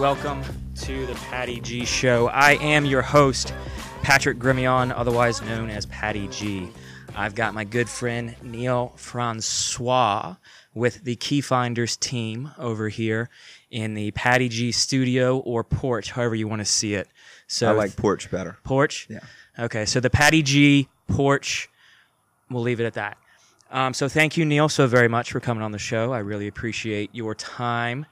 welcome to the Patty G Show. I am your host, Patrick Grimion, otherwise known as Patty G. I've got my good friend Neal Francois with the Keyfinders team over here in the Patty G studio or porch, however you want to see it. So I like porch better. porch. Yeah. Okay, so the Patty G porch. We'll leave it at that. Um, so thank you, Neil, so very much for coming on the show. I really appreciate your time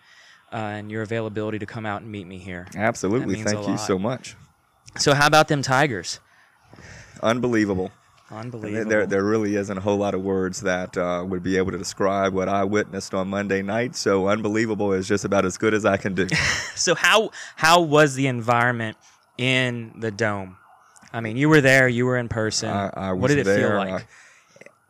uh, and your availability to come out and meet me here. Absolutely. Thank you so much. So how about them Tigers? Unbelievable. Unbelievable. There, there really isn't a whole lot of words that uh, would be able to describe what I witnessed on Monday night. So unbelievable is just about as good as I can do. So how how was the environment in the dome? I mean, you were there, you were in person. I, I was what did it there. feel like? I,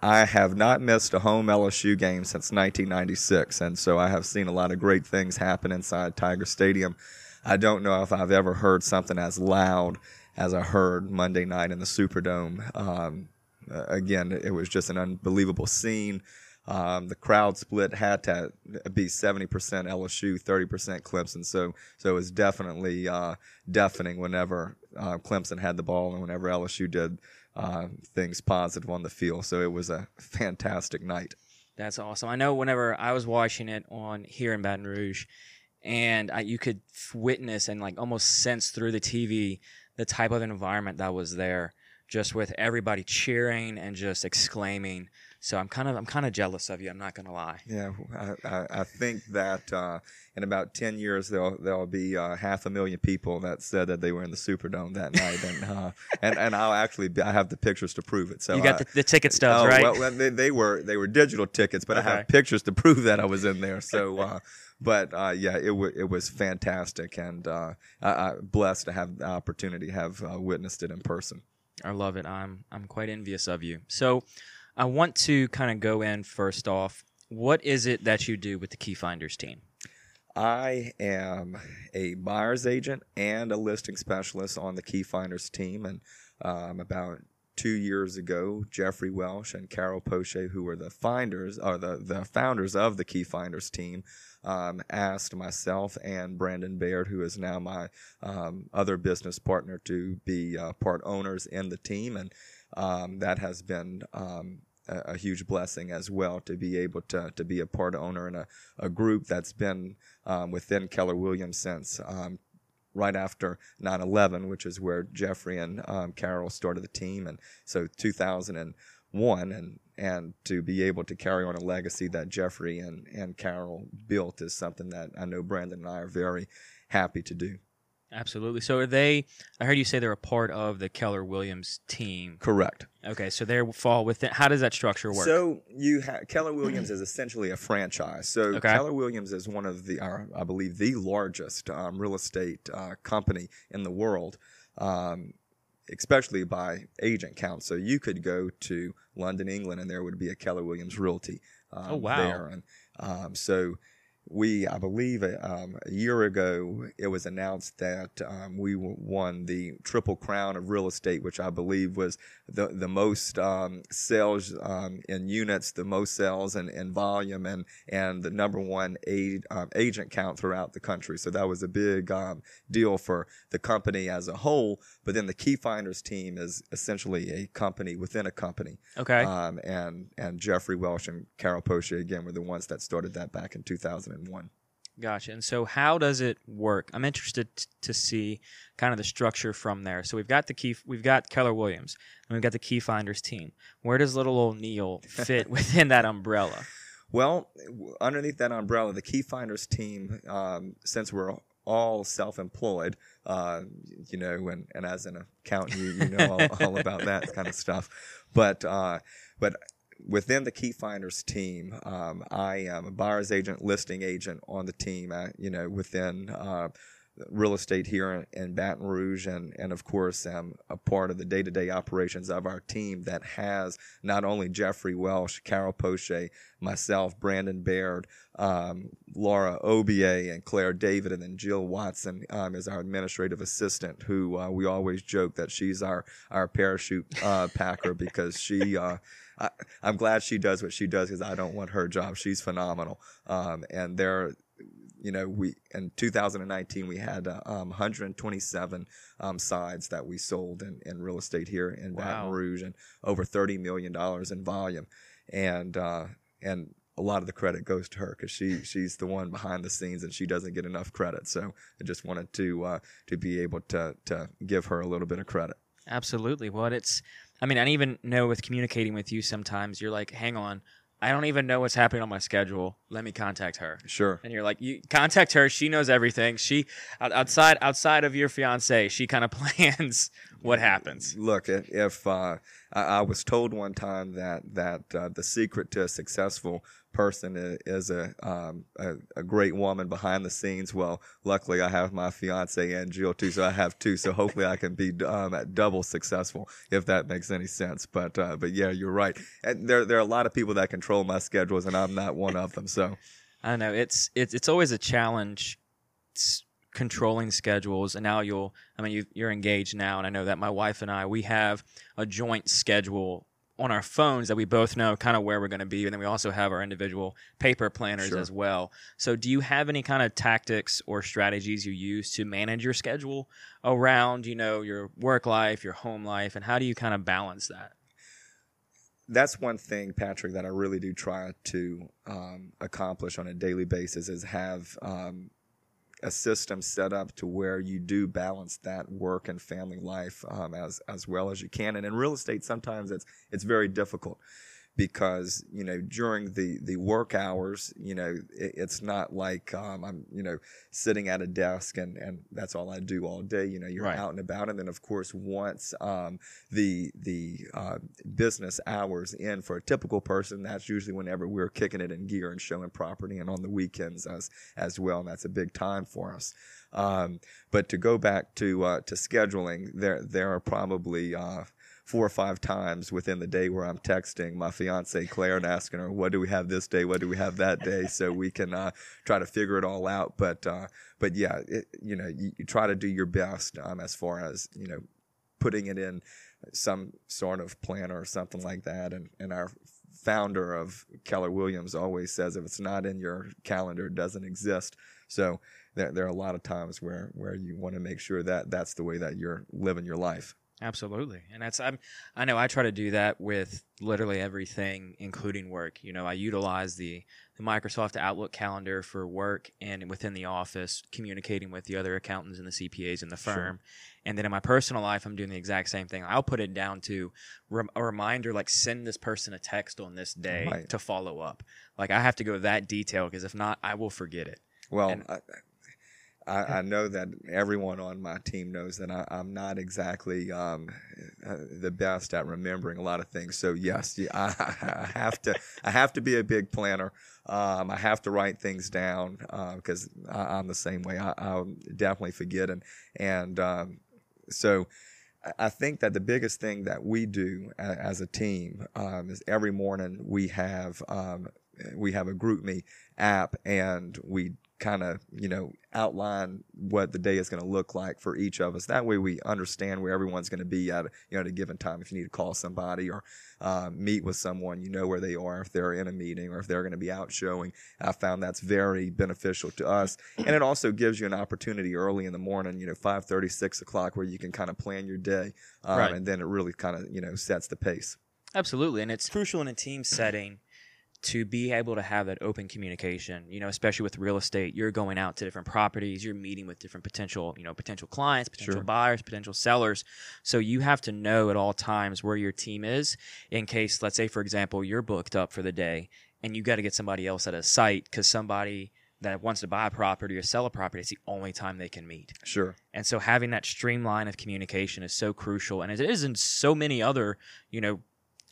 I have not missed a home LSU game since 1996, and so I have seen a lot of great things happen inside Tiger Stadium. I don't know if I've ever heard something as loud as I heard Monday night in the Superdome. Um, again, it was just an unbelievable scene. Um, the crowd split had to be 70% LSU, 30% Clemson. So, so it was definitely uh, deafening whenever uh, Clemson had the ball and whenever LSU did uh, things positive on the field. So it was a fantastic night. That's awesome. I know whenever I was watching it on here in Baton Rouge, and I, you could witness and like almost sense through the TV the type of environment that was there, just with everybody cheering and just exclaiming. So I'm kind of I'm kind of jealous of you. I'm not gonna lie. Yeah, I, I, think that uh, in about ten years there'll there'll be uh, half a million people that said that they were in the Superdome that night, and uh, and and I'll actually be, I have the pictures to prove it. So You got I- the, the ticket stubs, oh, right? Well, well, they, they were they were digital tickets, but I have pictures to prove that I was in there. So, uh, but uh, yeah, it wa it was fantastic, and uh, I, I blessed to have the opportunity to have uh, witnessed it in person. I love it. I'm I'm quite envious of you. So I want to kind of go in first off. What is it that you do with the Key Finders team? I am a buyer's agent and a listing specialist on the Key Finders team, and um, about two years ago, Jeffrey Welsh and Carol Poche, who were the finders or the, the founders of the Key Finders team, um, asked myself and Brandon Baird, who is now my um, other business partner, to be uh, part owners in the team, and um, that has been um, a, a huge blessing as well to be able to to be a part owner in a, a group that's been um, within Keller Williams since um, right after 9/11, which is where Jeffrey and um, Carol started the team, and so 2001, and and to be able to carry on a legacy that Jeffrey and and Carol built is something that I know Brandon and I are very happy to do. Absolutely. So are they? I heard you say they're a part of the Keller Williams team. Correct. Okay, so they fall within. How does that structure work? So you ha- Keller Williams is essentially a franchise. So Okay. Keller Williams is one of the, our, I believe, the largest um, real estate uh, company in the world, um, especially by agent count. So you could go to London, England, and there would be a Keller Williams Realty um, Oh, wow. there. And um, so we, I believe, uh, um, a year ago, it was announced that um, we won the Triple Crown of Real Estate, which I believe was the the most um, sales um, in units, the most sales in, in volume, and and the number one aid, um, agent count throughout the country. So that was a big um, deal for the company as a whole. But then the Key Finders team is essentially a company within a company. okay. Um, and and Jeffrey Welsh and Carol Poche again were the ones that started that back in 2001. Gotcha. And so, how does it work? I'm interested t- to see kind of the structure from there. So we've got the key, we've got Keller Williams, and we've got the Key Finders team. Where does little old Neal fit within that umbrella? Well, w- underneath that umbrella, the Key Finders team, um, since we're all self-employed, uh, you know, and, and as an accountant, you, you know all, all about that kind of stuff. But uh, but within the Key Finders team, um, I am a buyer's agent, listing agent on the team. Uh, you know, within uh, real estate here in, Baton Rouge, and and of course, I'm a part of the day-to-day operations of our team that has not only Jeffrey Welsh, Carol Poche, myself, Brandon Baird, um, Laura Obier, and Claire David, and then Jill Watson um, is our administrative assistant, who uh, we always joke that she's our our parachute uh, packer because she. I, I'm glad she does what she does because I don't want her job. She's phenomenal, um, and there you know, we in 2019 we had uh, um, 127 um, sides that we sold in, in real estate here in Wow. Baton Rouge, and over 30 million dollars in volume, and uh, and a lot of the credit goes to her because she she's the one behind the scenes and she doesn't get enough credit. So I just wanted to uh, to be able to to give her a little bit of credit. Absolutely. Well, it's, I mean, I even know with communicating with you sometimes, you're like, hang on, I don't even know what's happening on my schedule. Let me contact her. Sure. And you're like, you contact her. She knows everything. She outside outside of your fiance, she kind of plans what happens. Look, if, if uh, I, I was told one time that that uh, the secret to a successful person i- is a, um, a a great woman behind the scenes. Well, luckily I have my fiance and Jill too, so I have two. So hopefully I can be um, at double successful if that makes any sense. But uh, but yeah, you're right. And there there are a lot of people that control my schedules, and I'm not one of them. So I know it's it's it's always a challenge controlling schedules and now you'll i mean you, you're engaged now and i know that my wife and i we have a joint schedule on our phones that we both know kind of where we're going to be and then we also have our individual paper planners Sure. as well so do you have any kind of tactics or strategies you use to manage your schedule around you know your work life your home life and how do you kind of balance that that's one thing, Patrick, that I really do try to um, accomplish on a daily basis is have um, a system set up to where you do balance that work and family life um, as as well as you can. And in real estate, sometimes it's it's very difficult because you know during the the work hours you know it, it's not like um, i'm you know sitting at a desk and and that's all i do all day. You know you're Right. out and about. And then of course once um, the the uh, business hours in for a typical person that's usually whenever we're kicking it in gear and showing property and on the weekends as as well. And that's a big time for us. Um, but to go back to uh, to scheduling there there are probably uh, four or five times within the day where I'm texting my fiance Claire and asking her, "What do we have this day? What do we have that day?" So we can uh, try to figure it all out. But uh, but yeah, it, you know, you, you try to do your best um, as far as you know, putting it in some sort of planner or something like that. And and our founder of Keller Williams always says, if it's not in your calendar, it doesn't exist. So there, there are a lot of times where, where you want to make sure that that's the way that you're living your life. Absolutely, and that's I'm I know I try to do that with literally everything, including work. You know, I utilize the the Microsoft Outlook calendar for work and within the office, communicating with the other accountants and the CPAs in the Sure. firm. And then in my personal life, I'm doing the exact same thing. I'll put it down to rem- a reminder, like send this person a text on this day Right. to follow up. Like I have to go that detail because if not, I will forget it. Well, And- I, I, I know that everyone on my team knows that I, I'm not exactly um, uh, the best at remembering a lot of things. So yes, I, I have to. I have to be a big planner. Um, I have to write things down because I I'm the same way. I, I'll definitely forget, and and um, so I- think that the biggest thing that we do as a team um, is every morning we have um, we have a GroupMe app and we kind of you know outline what the day is going to look like for each of us. That way we understand where everyone's going to be at you know at a given time. If you need to call somebody or uh, meet with someone you know where they are. If they're in a meeting or if they're going to be out showing i found that's very beneficial to us. And it also gives you an opportunity early in the morning you know 5.30 6 o'clock where you can kind of plan your day um, Right. and then it really kind of you know sets the pace. Absolutely, and it's crucial in a team setting to be able to have that open communication. You know, especially with real estate, you're going out to different properties, you're meeting with different potential, you know, potential clients, potential Sure. buyers, potential sellers. So you have to know at all times where your team is in case, let's say, for example, you're booked up for the day and you got to get somebody else at a site because somebody that wants to buy a property or sell a property, it's the only time they can meet. sure And so having that streamline of communication is so crucial, and it is in so many other, you know,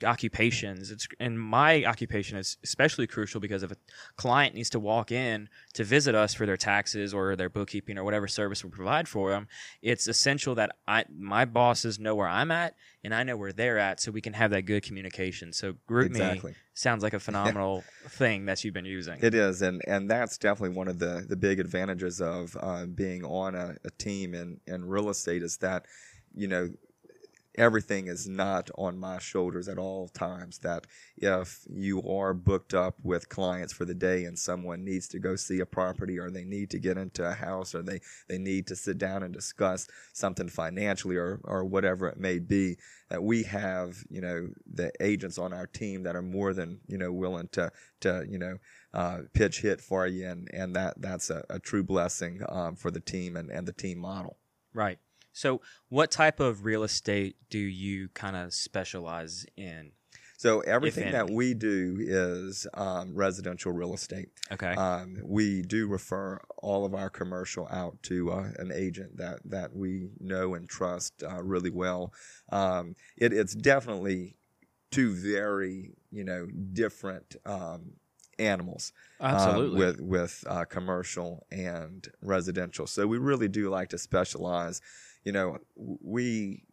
occupations. It's and my occupation is especially crucial because if a client needs to walk in to visit us for their taxes or their bookkeeping or whatever service we provide for them, it's essential that I my bosses know where I'm at and I know where they're at, so we can have that good communication. So GroupMe exactly sounds like a phenomenal thing that you've been using. It is, and and that's definitely one of the the big advantages of uh, being on a, a team in in real estate is that you know everything is not on my shoulders at all times. That if you are booked up with clients for the day and someone needs to go see a property or they need to get into a house or they, they need to sit down and discuss something financially or, or whatever it may be, that we have, you know, the agents on our team that are more than, you know, willing to, to, you know, uh, pitch hit for you. And, and that, that's a, a true blessing um, for the team and, and the team model. Right. So, what type of real estate do you kind of specialize in? So everything that we do is um, residential real estate. Okay. Um, we do refer all of our commercial out to uh, an agent that that we know and trust uh, really well. Um, it, it's definitely two very you know different animals. um, Absolutely. with with uh, commercial and residential. So we really do like to specialize. You know, we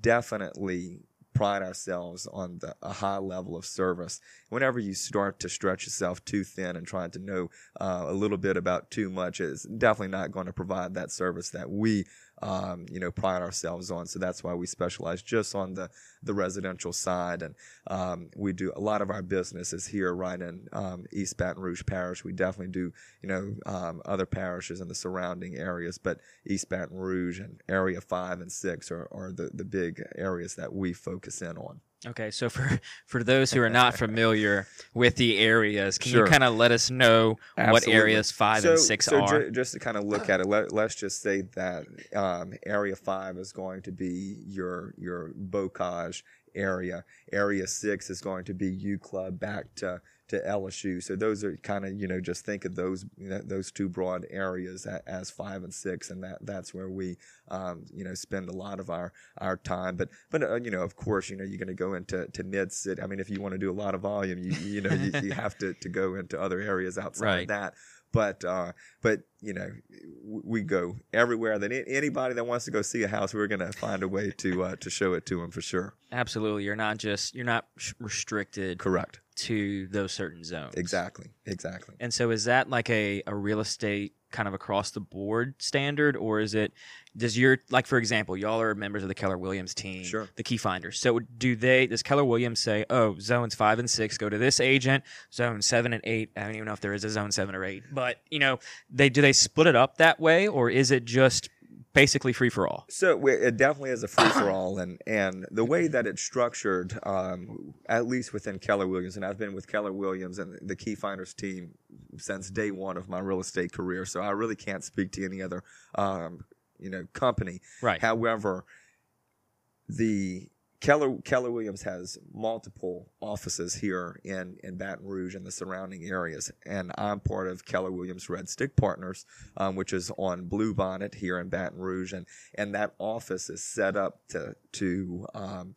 definitely pride ourselves on the, a high level of service. Whenever you start to stretch yourself too thin and trying to know uh, a little bit about too much, is definitely not going to provide that service that we um, you know, pride ourselves on. So that's why we specialize just on the, the residential side. And um, we do a lot of our business is here right in um, East Baton Rouge Parish. We definitely do, you know, um, other parishes in the surrounding areas, but East Baton Rouge and Area 5 and 6 are, are the, the big areas that we focus in on. Okay, so for for those who are not familiar with the areas, can Sure. you kind of let us know what areas five and six so are? ju- just to kind of look at it, let, let's just say that um, Area Five is going to be your your Bocage area. Area Six is going to be U Club back to to LSU. So those are kind of you know just think of those you know, those two broad areas as five and six, and that that's where we um, you know spend a lot of our our time. But but uh, you know of course you know you're going to go into to mid city. I mean if you want to do a lot of volume, you you know you, you have to to go into other areas outside Right. of that but uh, but you know we go everywhere that anybody that wants to go see a house we're going to find a way to uh, to show it to them for sure Absolutely, you're not just you're not restricted correct to those certain zones. exactly exactly And so, is that like a, a real estate kind of across the board standard, or is it? Does your like for example, y'all are members of the Keller Williams team, Sure. the key finders. So do they? Does Keller Williams say, "Oh, zones five and six go to this agent, zone seven and eight? I don't even know if there is a zone seven or eight, but you know, they do they split it up that way, or is it just basically free for all? So it definitely is a free for all, and and the way that it's structured, um, at least within Keller Williams, and I've been with Keller Williams and the Key Finders team since day one of my real estate career. So I really can't speak to any other, um, you know, company. Right. However, the Keller Keller Williams has multiple offices here in, in Baton Rouge and the surrounding areas, and I'm part of Keller Williams Red Stick Partners, um, which is on Bluebonnet here in Baton Rouge, and and that office is set up to to um,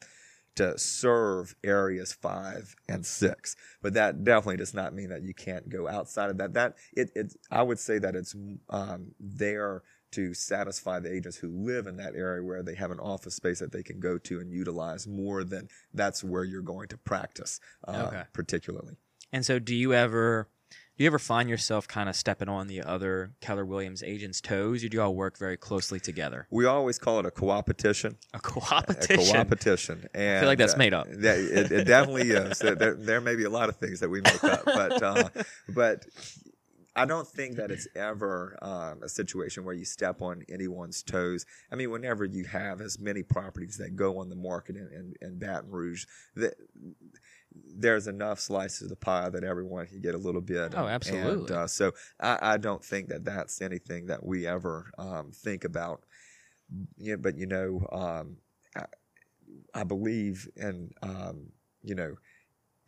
to serve areas five and six. But that definitely does not mean that you can't go outside of that. That it, it I would say that it's um, there to satisfy the agents who live in that area where they have an office space that they can go to and utilize more than that's where you're going to practice, uh, Okay. particularly. And so, do you ever do you ever find yourself kind of stepping on the other Keller Williams agents' toes? Or do you all work very closely together? We always call it a co-opetition. A co-opetition. A co-opetition. And, I feel like that's uh, made up. that- it, it definitely is. There, there, there may be a lot of things that we make up, but uh, but I don't think that it's ever um, a situation where you step on anyone's toes. I mean, whenever you have as many properties that go on the market in, in, in Baton Rouge, that there's enough slices of the pie that everyone can get a little bit. Oh, absolutely. And, uh, so I, I don't think that that's anything that we ever um, think about. Yeah, but you know, um, I, I believe in um, you know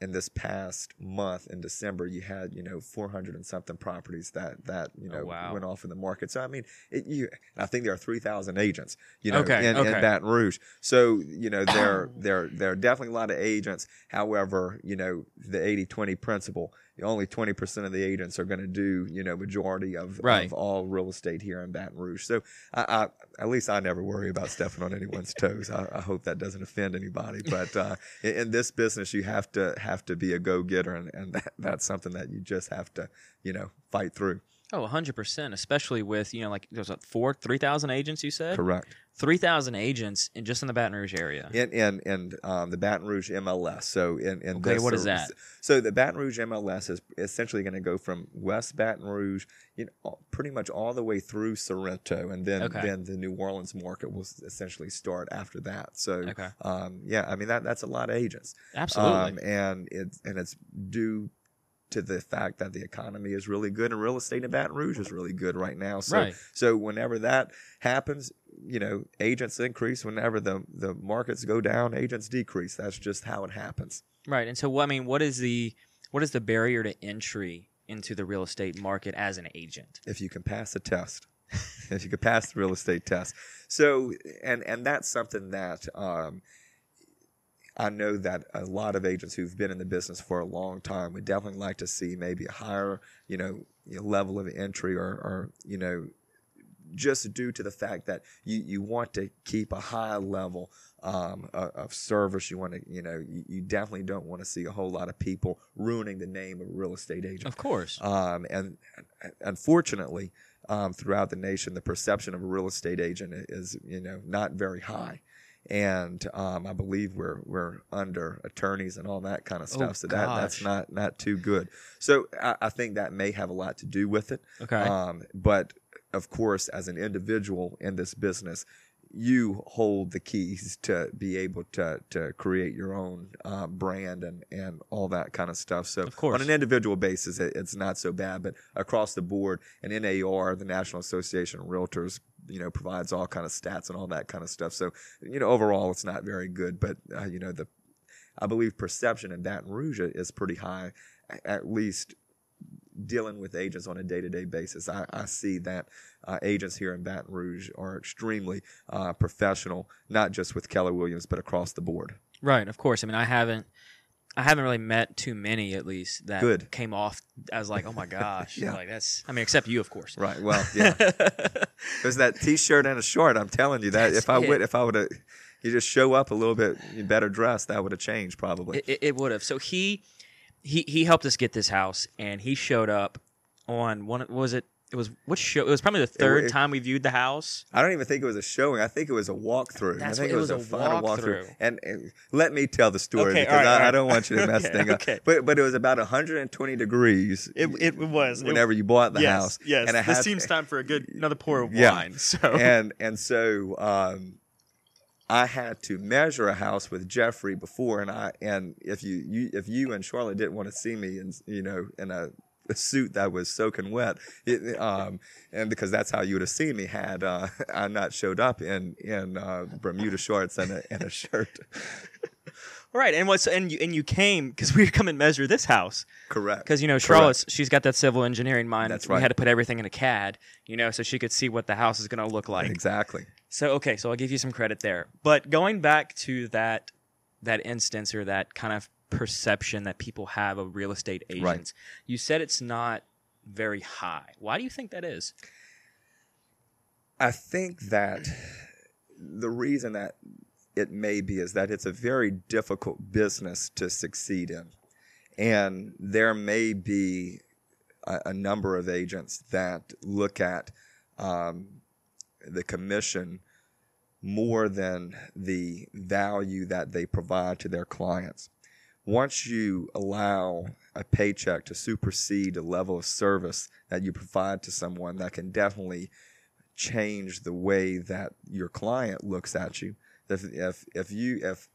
in this past month in December, you had you know 400 and something properties that that you Oh, know wow. went off in the market. So I mean, it, you I think there are 3,000 agents you know Okay, in, okay. in Baton Rouge. So you know there there there are definitely a lot of agents. However, you know the 80-20 principle. Only 20% of the agents are going to do, you know, majority of, Right. of all real estate here in Baton Rouge. So I, I, at least I never worry about stepping on anyone's toes. I, I hope that doesn't offend anybody. But uh, in, in this business, you have to have to be a go getter, and, and that, that's something that you just have to, you know, fight through. Oh, 100%, especially with, you know, like there's what, four, 3,000 agents, you said? Correct. 3,000 agents in just in the Baton Rouge area. In in, in um, the Baton Rouge MLS. So in, in Okay, this, what is that? So the Baton Rouge MLS is essentially going to go from West Baton Rouge, you know, pretty much all the way through Sorrento, and then Okay. then the New Orleans market will essentially start after that. So Okay. um, yeah, I mean that that's a lot of agents. Absolutely. Um, and it's and it's due to the fact that the economy is really good and real estate in Baton Rouge is really good right now. So Right. so whenever that happens, you know, agents increase. Whenever the the markets go down, agents decrease. That's just how it happens. right. And so, what I mean, what is the what is the barrier to entry into the real estate market as an agent? If you can pass the test, if you can pass the real estate test. So and and that's something that. Um, I know that a lot of agents who've been in the business for a long time would definitely like to see maybe a higher, you know, level of entry or, or, you know, just due to the fact that you, you want to keep a high level um, of, service. You want to, you know, you, definitely don't want to see a whole lot of people ruining the name of a real estate agent. Of course. Um, and and unfortunately, um, throughout the nation, the perception of a real estate agent is, you know, not very high. And um, I believe we're we're under attorneys and all that kind of Oh, stuff. so that that's not not too good. So I, I think that may have a lot to do with it. Okay. Um, but of course, as an individual in this business, you hold the keys to be able to to create your own uh, brand and and all that kind of stuff. So Of course. on an individual basis, it, it's not so bad, but across the board, and NAR, the National Association of Realtors, you know, provides all kind of stats and all that kind of stuff. So you know, overall, it's not very good, but uh, you know the. I believe perception in Baton Rouge is pretty high, at least dealing with agents on a day-to-day basis. I, I see that uh, agents here in Baton Rouge are extremely uh, professional, not just with Keller Williams, but across the board. Right, of course. I mean, I haven't, I haven't really met too many, at least that Good. came off as like, oh my gosh, Yeah. like that's. I mean, except you, of course. Right. Well, yeah. There's that T-shirt and a short. I'm telling you that That's if I it. would, if I would have, you just show up a little bit better dressed, that would have changed probably. It, it, it would have. So he, he, he helped us get this house, and he showed up on one. what Was it? It was which show? It was probably the third it- time we viewed the house. I don't even think it was a showing. I think it was a walkthrough. That's I think what- it was, it a, was a final walkthrough. walkthrough. And, and let me tell the story Okay, because right, I, all I don't want you to mess Okay, things up. okay. But but it was about 120 degrees. it was whenever you bought the house. Yes, And it this had- seems time for a good another pour of Yeah. wine. So and and so um, I had to measure a house with Jeffrey before, and I and if you, you if you and Charlotte didn't want to see me in you know in a, a suit that was soaking wet, it, um, and because that's how you would have seen me had uh, I not showed up in in uh, Bermuda shorts and a and a shirt. All right, and what's and you and you came because we were come and measure this house Correct. because you know Correct. Charlotte's she's got that civil engineering mind. That's right. We had to put everything in a CAD, you know, so she could see what the house is going to look like. exactly. So okay, so I'll give you some credit there. But going back to that that instance or that kind of perception that people have of real estate agents, you said it's not very high. Why do you think that is? I think that the reason that it may be is that it's a very difficult business to succeed in. And there may be a, a number of agents that look at um, the commission more than the value that they provide to their clients. Once you allow a paycheck to supersede a level of service that you provide to someone, that can definitely change the way that your client looks at you. If if if you if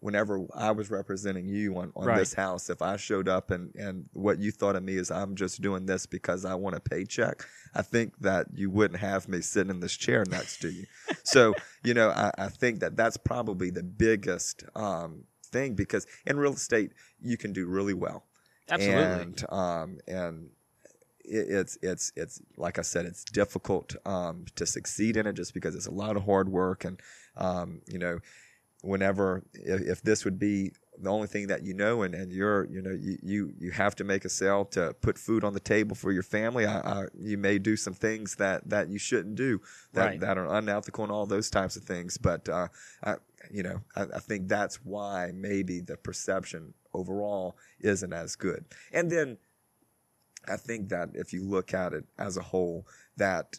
whenever I was representing you on, on Right. this house, if I showed up and, and what you thought of me is I'm just doing this because I want a paycheck, I think that you wouldn't have me sitting in this chair next to you. so, you know, I, I think that that's probably the biggest um, thing because in real estate, you can do really well. Absolutely. And, um, and it, it's it's it's like I said, it's difficult um, to succeed in it just because it's a lot of hard work and um, you know whenever if, if this would be the only thing that you know and, and you're you know you, you you have to make a sale to put food on the table for your family I, I, you may do some things that that you shouldn't do that Right. that are unethical and all those types of things but uh, I, you know I, I think that's why maybe the perception overall isn't as good and then I think that if you look at it as a whole, that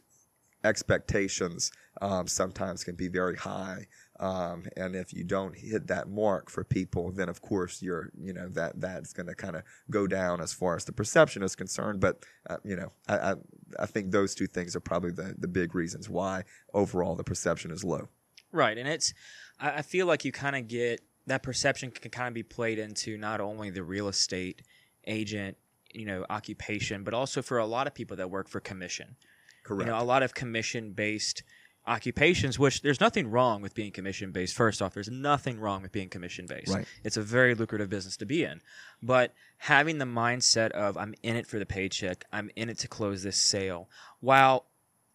expectations um, sometimes can be very high. Um, and if you don't hit that mark for people, then of course you're, you know, that that's going to kind of go down as far as the perception is concerned. But uh, you know, I, I, I think those two things are probably the the big reasons why overall the perception is low. Right, and it's I I feel like you kind of get that perception can kind of be played into not only the real estate agent, you know, occupation, but also for a lot of people that work for commission. Correct. You know, a lot of commission based occupations, which there's nothing wrong with being commission based. First off, there's nothing wrong with being commission based. Right. It's a very lucrative business to be in. But having the mindset of I'm in it for the paycheck, I'm in it to close this sale, while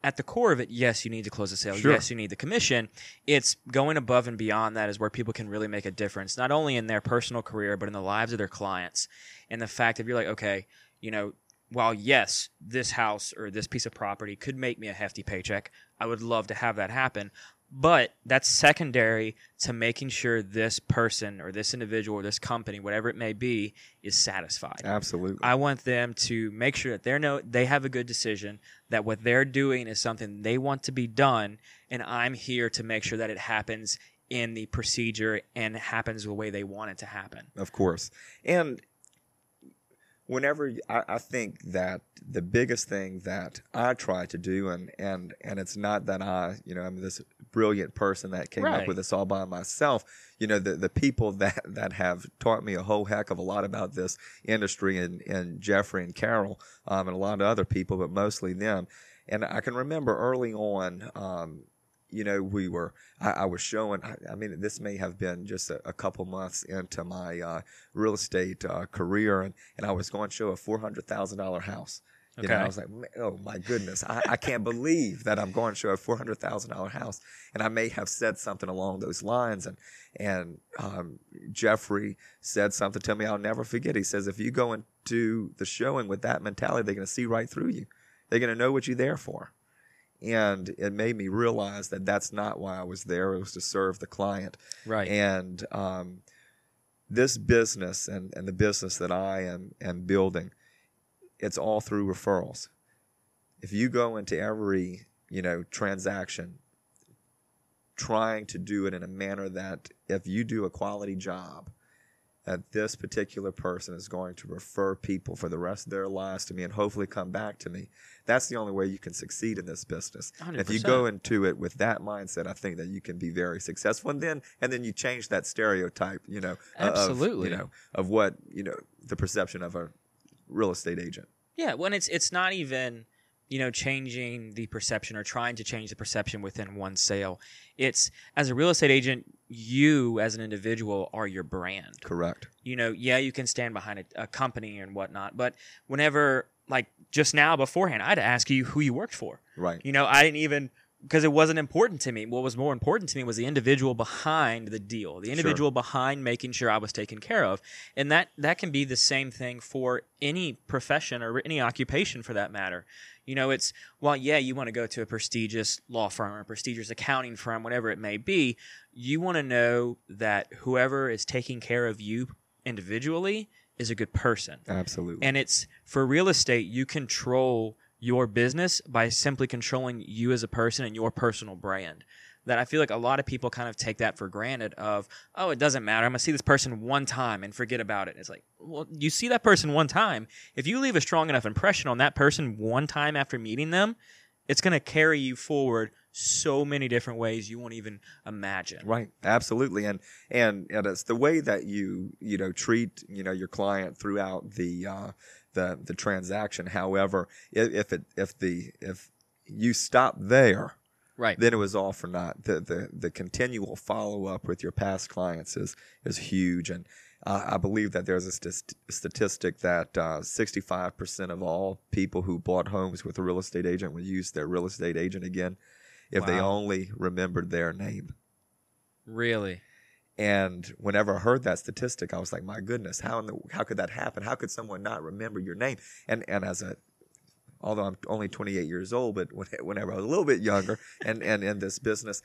at the core of it, yes, you need to close the sale. Sure. Yes, you need the commission. It's going above and beyond that is where people can really make a difference, not only in their personal career, but in the lives of their clients. And the fact that you're like, okay, you know, while yes, this house or this piece of property could make me a hefty paycheck, I would love to have that happen. But that's secondary to making sure this person or this individual or this company, whatever it may be, is satisfied. Absolutely. I want them to make sure that they know they have a good decision, that what they're doing is something they want to be done, and I'm here to make sure that it happens in the procedure and happens the way they want it to happen. Of course. And whenever I think that the biggest thing that I try to do, and, and, and it's not that I, you know, I'm this brilliant person that came Right. up with this all by myself. You know, the, the people that, that have taught me a whole heck of a lot about this industry and, and Jeffrey and Carol, um, and a lot of other people, but mostly them. And I can remember early on, um, you know, we were, I, I was showing, I, I mean, this may have been just a, a couple months into my uh, real estate uh, career, and, and I was going to show a $400,000 house. You know, I was like, oh my goodness, I, I can't believe that I'm going to show a four hundred thousand dollar house, and I may have said something along those lines, and and um, Jeffrey said something to me I'll never forget. He says, if you go into the showing with that mentality, they're going to see right through you. They're going to know what you're there for, and it made me realize that that's not why I was there. It was to serve the client, Right. and um, this business and, and the business that I am am building, it's all through referrals. If you go into every you know transaction, trying to do it in a manner that if you do a quality job, that this particular person is going to refer people for the rest of their lives to me and hopefully come back to me. That's the only way you can succeed in this business. If you go into it with that mindset, I think that you can be very successful. And then, and then you change that stereotype, you know, Absolutely. of, you know, of what, you know, the perception of a real estate agent. Yeah, when it's it's not even you know changing the perception or trying to change the perception within one sale. It's as a real estate agent, you as an individual are your brand. Correct. You know, yeah, you can stand behind a, a company and whatnot, but whenever like just now beforehand, I had to ask you who you worked for. Right. You know, I didn't even because it wasn't important to me. What was more important to me was the individual behind the deal, the individual behind making sure I was taken care of, and that that can be the same thing for any profession or any occupation for that matter. You know, it's well, yeah, you want to go to a prestigious law firm or a prestigious accounting firm, whatever it may be. You want to know that whoever is taking care of you individually is a good person. Absolutely. And it's for real estate, you control your business by simply controlling you as a person and your personal brand. That I feel like a lot of people kind of take that for granted of, oh, it doesn't matter. I'm gonna see this person one time and forget about it. It's like, well, you see that person one time. If you leave a strong enough impression on that person one time after meeting them, it's gonna carry you forward so many different ways you won't even imagine. Right, absolutely, and and and it's the way that you you know treat you know your client throughout the uh, the the transaction. However, if, if it if the if you stop there, Right. then it was all for naught. The the the continual follow up with your past clients is is huge, and uh, I believe that there's a st- statistic that five percent of all people who bought homes with a real estate agent would use their real estate agent again if they only remembered their name. Really. And whenever I heard that statistic, I was like, my goodness, how in the, how could that happen? How could someone not remember your name? And and as a although I'm only 28 years old, but when, whenever I was a little bit younger and, and in this business,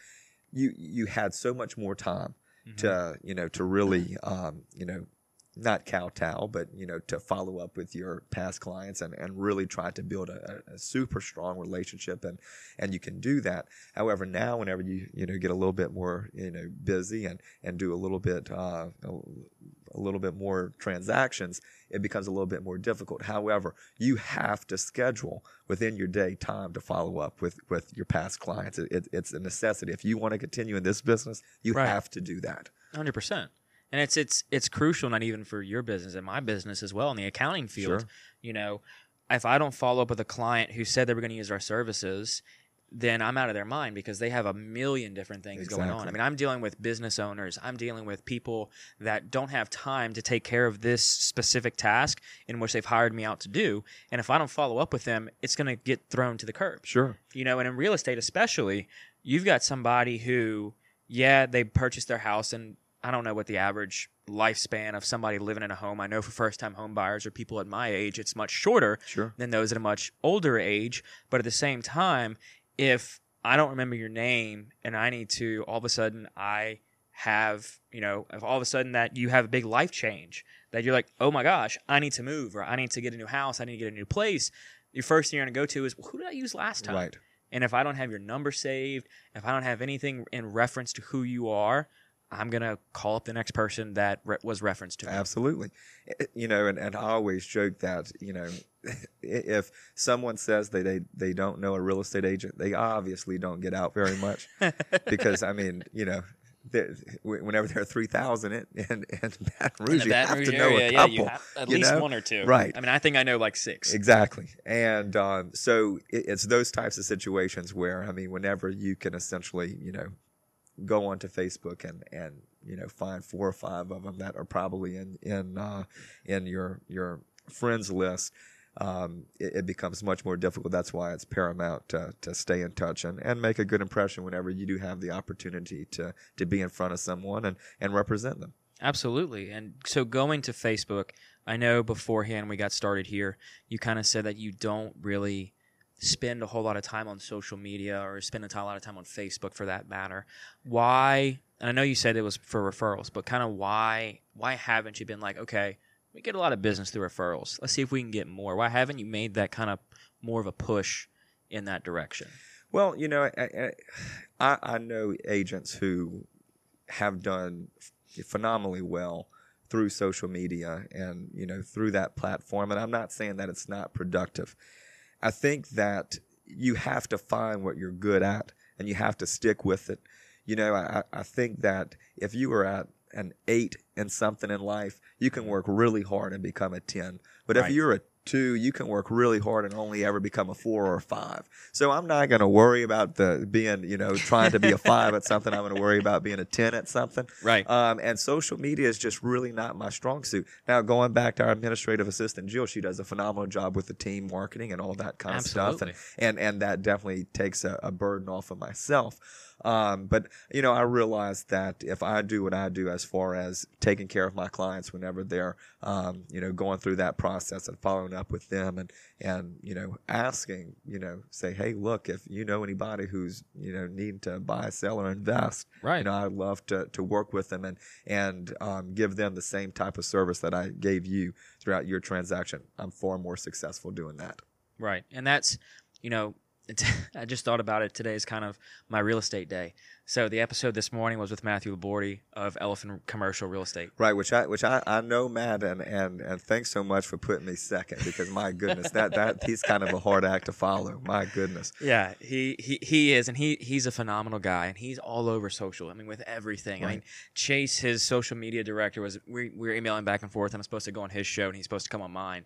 you you had so much more time to you know to really um, you know not kowtow, but you know, to follow up with your past clients and, and really try to build a, a super strong relationship, and and you can do that. However, now whenever you you know get a little bit more you know busy and and do a little bit uh, a little bit more transactions, it becomes a little bit more difficult. However, you have to schedule within your day time to follow up with, with your past clients. It, it, it's a necessity. If you want to continue in this business, you Right. have to do that. Hundred percent. And it's it's it's crucial not even for your business and my business as well in the accounting field. Sure. You know, if I don't follow up with a client who said they were going to use our services, then I'm out of their mind because they have a million different things going on. I mean, I'm dealing with business owners. I'm dealing with people that don't have time to take care of this specific task in which they've hired me out to do. And if I don't follow up with them, it's going to get thrown to the curb Sure. you know, and in real estate especially, you've got somebody who, yeah, they purchased their house, and I don't know what the average lifespan of somebody living in a home. I know for first time home buyers or people at my age, it's much shorter Sure. than those at a much older age. But at the same time, if I don't remember your name and I need to, all of a sudden, I have, you know, if all of a sudden that you have a big life change, that you're like, oh my gosh, I need to move or I need to get a new house, I need to get a new place. Your first thing you're going to go to is, well, who did I use last time? Right. And if I don't have your number saved, if I don't have anything in reference to who you are, I'm gonna call up the next person that re- was referenced to me. Absolutely. You know, and, and I always joke that, you know, if someone says they, they, they don't know a real estate agent, they obviously don't get out very much because, I mean, you know, whenever there are 3,000 in, in, in Baton In Rouge, the you Baton have Rouge to know area, a yeah, couple. have at least know? one or two. Right. I mean, I think I know like six. Exactly. And um, so it, it's those types of situations where, I mean, whenever you can essentially, you know, go onto Facebook and, and you know, find four or five of them that are probably in, in, uh, in your, your friends list, um, it, it becomes much more difficult. That's why it's paramount to, to stay in touch and, and make a good impression whenever you do have the opportunity to, to be in front of someone and, and represent them. Absolutely. And so going to Facebook, I know beforehand we got started here, you kind of said that you don't really spend a whole lot of time on social media or spend a lot of time on Facebook for that matter. Why? And I know you said it was for referrals, but kind of why? Why haven't you been like, okay, we get a lot of business through referrals. Let's see if we can get more. Why haven't you made that kind of more of a push in that direction? Well, you know, I, I, I know agents who have done phenomenally well through social media and you know through that platform and i'm not saying that it's not productive i think that you have to find what you're good at and you have to stick with it. You know i, I think that if you are at an eight in something in life you can mm-hmm. work really hard and become a 10 but if you're a two you can work really hard and only ever become a four or a five so i'm not going to worry about the being you know trying to be a five at something i'm going to worry about being a 10 at something Right. um, and social media is just really not my strong suit. Now, going back to our administrative assistant Jill, she does a phenomenal job with the team marketing and all that kind of stuff, and and and that definitely takes a, a burden off of myself. Um, but you know, I realize that if I do what I do as far as taking care of my clients whenever they're, um, you know, going through that process and following up with them and and you know, asking, you know, say, hey, look, if you know anybody who's you know needing to buy, sell, or invest, Right. you know, I'd love to, to work with them and and um, give them the same type of service that I gave you throughout your transaction. I'm far more successful doing that. Right. And that's, you know, I just thought about it. Today is kind of my real estate day. So the episode this morning was with Matthew Labordi of Elephant Commercial Real Estate. Right, which I which I, I know Matt and, and and thanks so much for putting me second because my goodness that that he's kind of a hard act to follow. My goodness. Yeah, he, he he is, and he he's a phenomenal guy, and he's all over social. I mean, with everything. I mean, Chase, his social media director, was we, we were emailing back and forth, and I'm supposed to go on his show, and he's supposed to come on mine,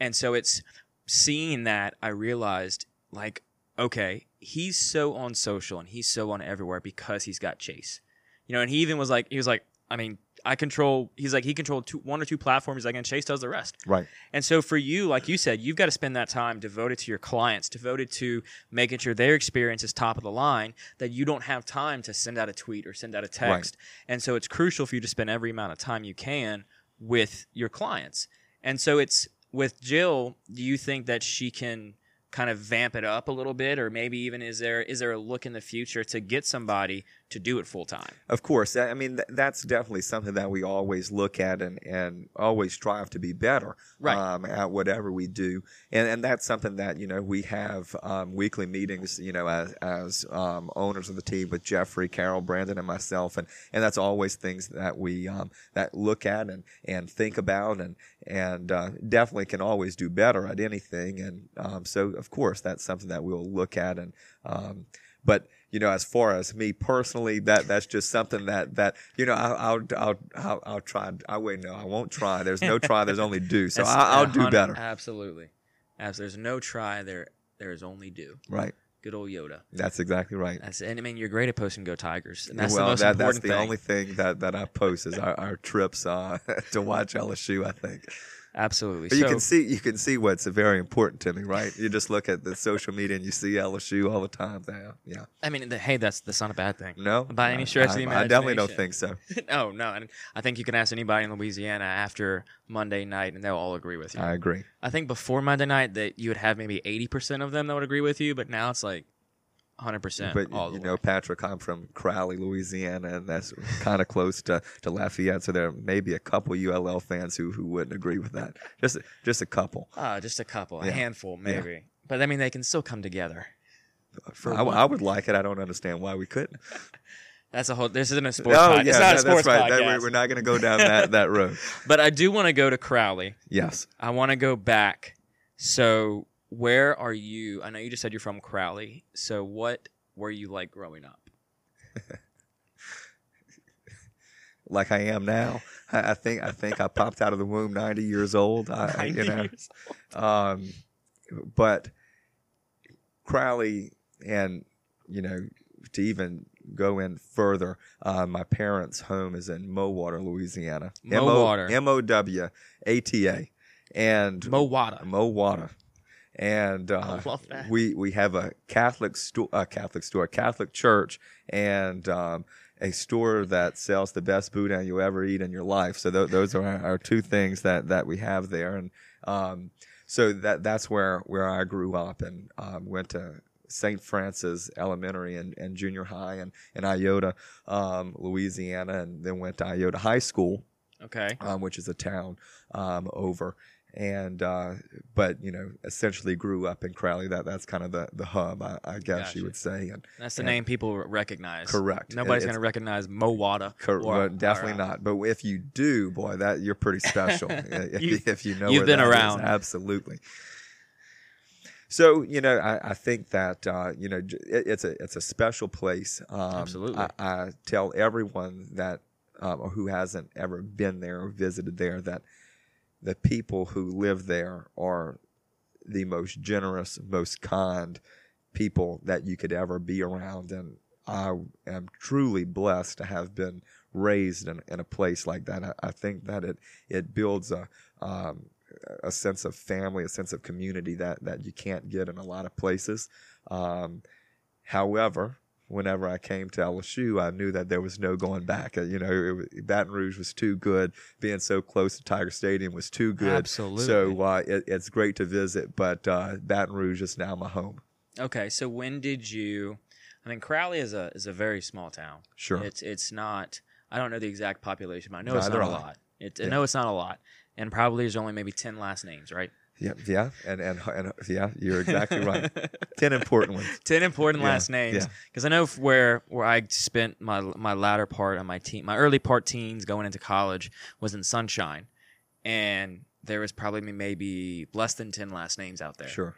and so it's seeing that I realized like, okay, he's so on social and he's so on everywhere because he's got Chase, you know, and he even was like, he was like, I mean, I control. He's like, he controlled two, one or two platforms. Like, and Chase does the rest. Right. And so for you, like you said, you've got to spend that time devoted to your clients, devoted to making sure their experience is top of the line, that you don't have time to send out a tweet or send out a text. And so it's crucial for you to spend every amount of time you can with your clients. And so it's with Jill, do you think that she can kind of vamp it up a little bit or maybe even is there is there a look in the future to get somebody to do it full time. Of course, I mean th- that's definitely something that we always look at and, and always strive to be better Right. um, at whatever we do, and and that's something that you know we have um, weekly meetings, you know, as as um, owners of the team with Jeffrey, Carol, Brandon, and myself, and and that's always things that we um, that look at and and think about, and and uh, definitely can always do better at anything, and um, so of course that's something that we'll look at, and um, but you know, as far as me personally, that that's just something that that you know, I'll I'll I'll, I'll, I'll try. I wait, no, I won't try. There's no try. There's only do. So I, I'll do better. Absolutely. As there's no try, there there is only do. Right. Good old Yoda. That's exactly right. That's and I mean you're great at posting go Tigers. And that's well, the most that, that's the thing. only thing that, that I post is our, our trips uh, to watch LSU. I think, Absolutely. but so, you can see you can see what's very important to me, right? You just look at the social media and you see LSU all the time. There, yeah. I mean, the, hey, that's that's not a bad thing. No, By any I- stretch of I, the I definitely don't think so. no, no, and I think you can ask anybody in Louisiana after Monday night, and they'll all agree with you. I agree. I think before Monday night that you would have maybe eighty percent of them that would agree with you, but now it's like hundred percent. But you know, way. Patrick, I'm from Crowley, Louisiana, and that's kind of close to, to Lafayette. So there may be a couple ULL fans who, who wouldn't agree with that. Just just a couple. Ah, just a couple, a Yeah. handful, Yeah. maybe. But I mean, they can still come together. For I, I would like it. I don't understand why we couldn't. That's a whole. This isn't a sports. oh pod- yeah, it's not a that- sports that's right. That- we're not going to go down that, that road. But I do want to go to Crowley. Yes. I want to go back. So, where are you? I know you just said you're from Crowley. So, what were you like growing up? Like I am now. I, think I think I popped out of the womb 90 years old. I, you know. years Um, but Crowley, and you know, to even go in further, uh, my parents' home is in Mowata, Louisiana. Mowata. M O W A T A, and Mowata. Mowater. And uh, I love that. we we have a Catholic store, a Catholic store, a Catholic church, and um, a store that sells the best boudin you'll ever eat in your life. So th- those are our, our two things that that we have there, and um, so that that's where where I grew up and um, went to St. Francis Elementary and, and junior high and in Iota, um, Louisiana, and then went to Iota High School Okay. um, which is a town um, over. And uh, but you know, essentially grew up in Crowley. That that's kind of the the hub, I, I guess Gotcha. you would say. And That's the Yeah. name people recognize. Correct. Nobody's going to recognize Mowata. cor- or- definitely or, uh, not. But if you do, boy, that you're pretty special. if, you, if you know, you've been that is. around. absolutely. So you know, I, I think that uh, you know it, it's a it's a special place. Um, Absolutely. I, I tell everyone that um, or who hasn't ever been there or visited there that the people who live there are the most generous, most kind people that you could ever be around, and I am truly blessed to have been raised in, in a place like that. I, I think that it it builds a um, a sense of family, a sense of community that that you can't get in a lot of places. Um, however, whenever I came to LSU, I knew that there was no going back. Uh, You know, it, Baton Rouge was too good. Being so close to Tiger Stadium was too good. Absolutely. So uh, it, it's great to visit, but uh, Baton Rouge is now my home. Okay, so when did you? I mean, Crowley is a is a very small town. Sure. It's it's not. I don't know the exact population, but I know it's not a lot. It, I know it's not a lot, and probably there's only maybe ten last names, right? Yeah, yeah, and and, and yeah, you're exactly right. Ten important ones. Ten important Yeah, last names. yeah. Because I know where where I spent my my latter part of my teen, my early part teens going into college was in Sunshine, and there was probably maybe less than ten last names out there. Sure.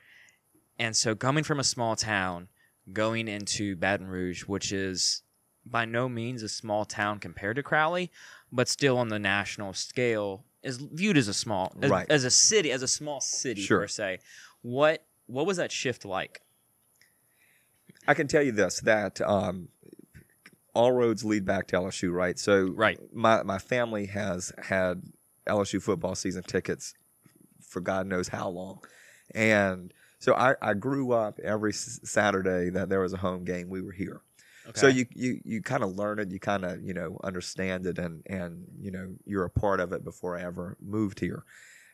And so coming from a small town, going into Baton Rouge, which is by no means a small town compared to Crowley, but still on the national scale is viewed as a small as, Right. as a city, as a small city Sure. per se. What what was that shift like? I can tell you this that um, all roads lead back to LSU, right? So Right. my my family has had LSU football season tickets for God knows how long, and so I, I grew up every s- Saturday that there was a home game. We were here. Okay. So you you, you kind of learn it, you kind of you know understand it, and and you know you're a part of it before I ever moved here.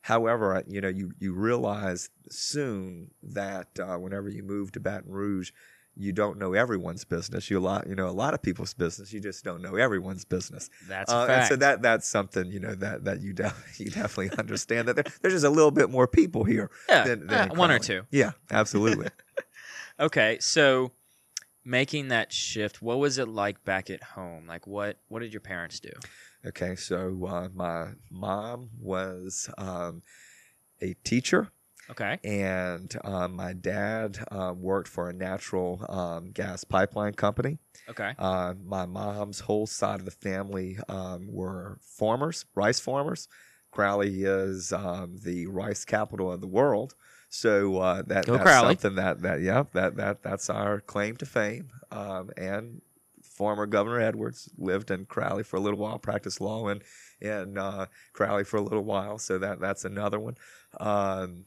However, you know you you realize soon that uh, whenever you move to Baton Rouge, you don't know everyone's business. You a lot, you know, a lot of people's business. You just don't know everyone's business. That's Uh, fact. so that that's something you know that that you you definitely understand that there, there's just a little bit more people here. Yeah, than, than uh, one or two. Yeah, absolutely. Okay, so making that shift, what was it like back at home? Like what what did your parents do? okay, so uh, my mom was um, a teacher. Okay. and um, my dad um, worked for a natural um, gas pipeline company. Okay. Uh, my mom's whole side of the family um, were farmers, rice farmers. Crowley is um, the rice capital of the world, so uh, that Go that's Crowley. something that that yeah that that that's our claim to fame. Um, and former Governor Edwards lived in Crowley for a little while, practiced law in in uh, Crowley for a little while, so that that's another one. Um,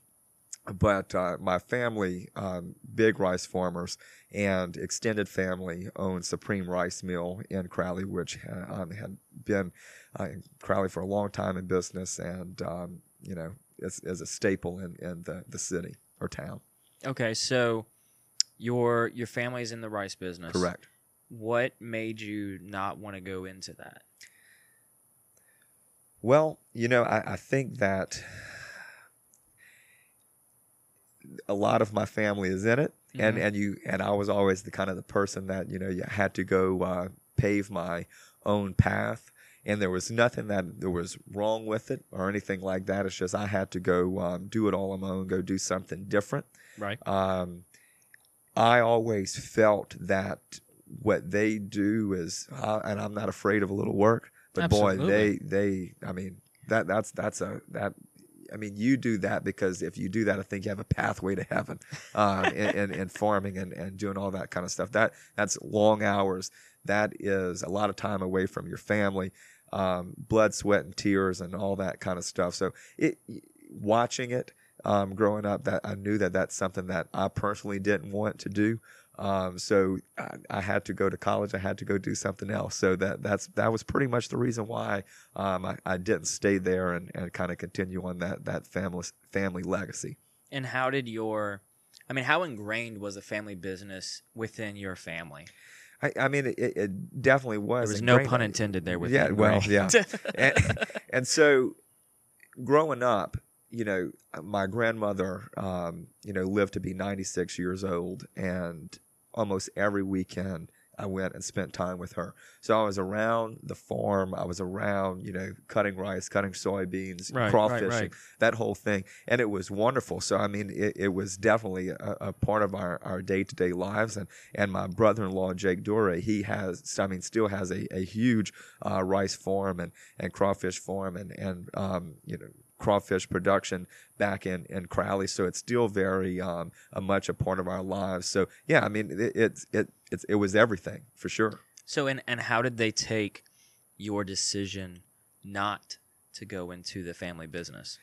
but uh, my family, um, big rice farmers, and extended family owned Supreme Rice Mill in Crowley, which uh, um, had been uh, in Crowley for a long time in business, and um, you know is, is a staple in, in the, the city or town. Okay, so your your family's in the rice business. Correct. What made you not want to go into that? Well, you know, I, I think that a lot of my family is in it, and Mhm. and you and I was always the kind of the person that you know you had to go uh, pave my own path, and there was nothing that there was wrong with it or anything like that. It's just I had to go um, do it all on my own, go do something different. Right. Um, I always felt that what they do is, uh, and I'm not afraid of a little work, but boy, they they, I mean, that that's that's a that. I mean, you do that because if you do that, I think you have a pathway to heaven, uh, in, in, in farming and, and doing all that kind of stuff. That that's long hours. That is a lot of time away from your family, um, blood, sweat, and tears, and all that kind of stuff. So, it watching it, um, growing up, that I knew that that's something that I personally didn't want to do. Um, so I, I had to go to college. I had to go do something else. So that that's that was pretty much the reason why um, I, I didn't stay there and, and kind of continue on that that family family legacy. And how did your I mean, how ingrained was the family business within your family? I, I mean, it, it definitely was. There was no pun intended there with Yeah, well, ingrained. yeah. and, and so growing up you know my grandmother um, you know lived to be 96 years old and almost every weekend i went and spent time with her. So i was around the farm. I was around you know cutting rice cutting soybeans Right, crawfishing right, right. that whole thing. And it was wonderful. So i mean it, it was definitely a, a part of our, our day-to-day lives. And and my brother-in-law jake dore he has i mean still has a, a huge uh, rice farm and and crawfish farm and and um, you know crawfish production back in in Crowley. So it's still very um, a much a part of our lives. So yeah i mean it it's it it's, it was everything for sure. So and and how did they take your decision not to go into the family business?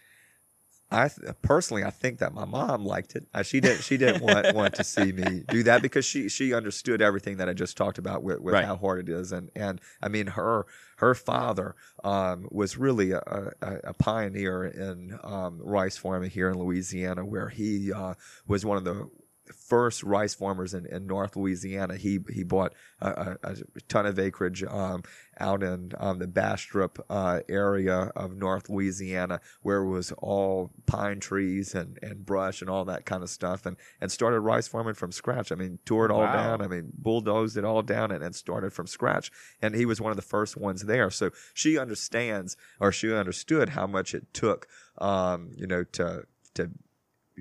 I th- personally, I think that my mom liked it. She didn't. She didn't want want to see me do that because she she understood everything that I just talked about with, with Right. how hard it is, and and I mean her her father um, was really a, a, a pioneer in um, rice farming here in Louisiana, where he uh, was one of the first rice farmers in, in North Louisiana. He he bought a, a, a ton of acreage um, out in um, the Bastrop uh, area of North Louisiana, where it was all pine trees and, and brush and all that kind of stuff, and, and started rice farming from scratch. I mean, tore it all Wow. down. I mean, bulldozed it all down and, and started from scratch. And he was one of the first ones there. So she understands, or she understood how much it took, um, you know, to to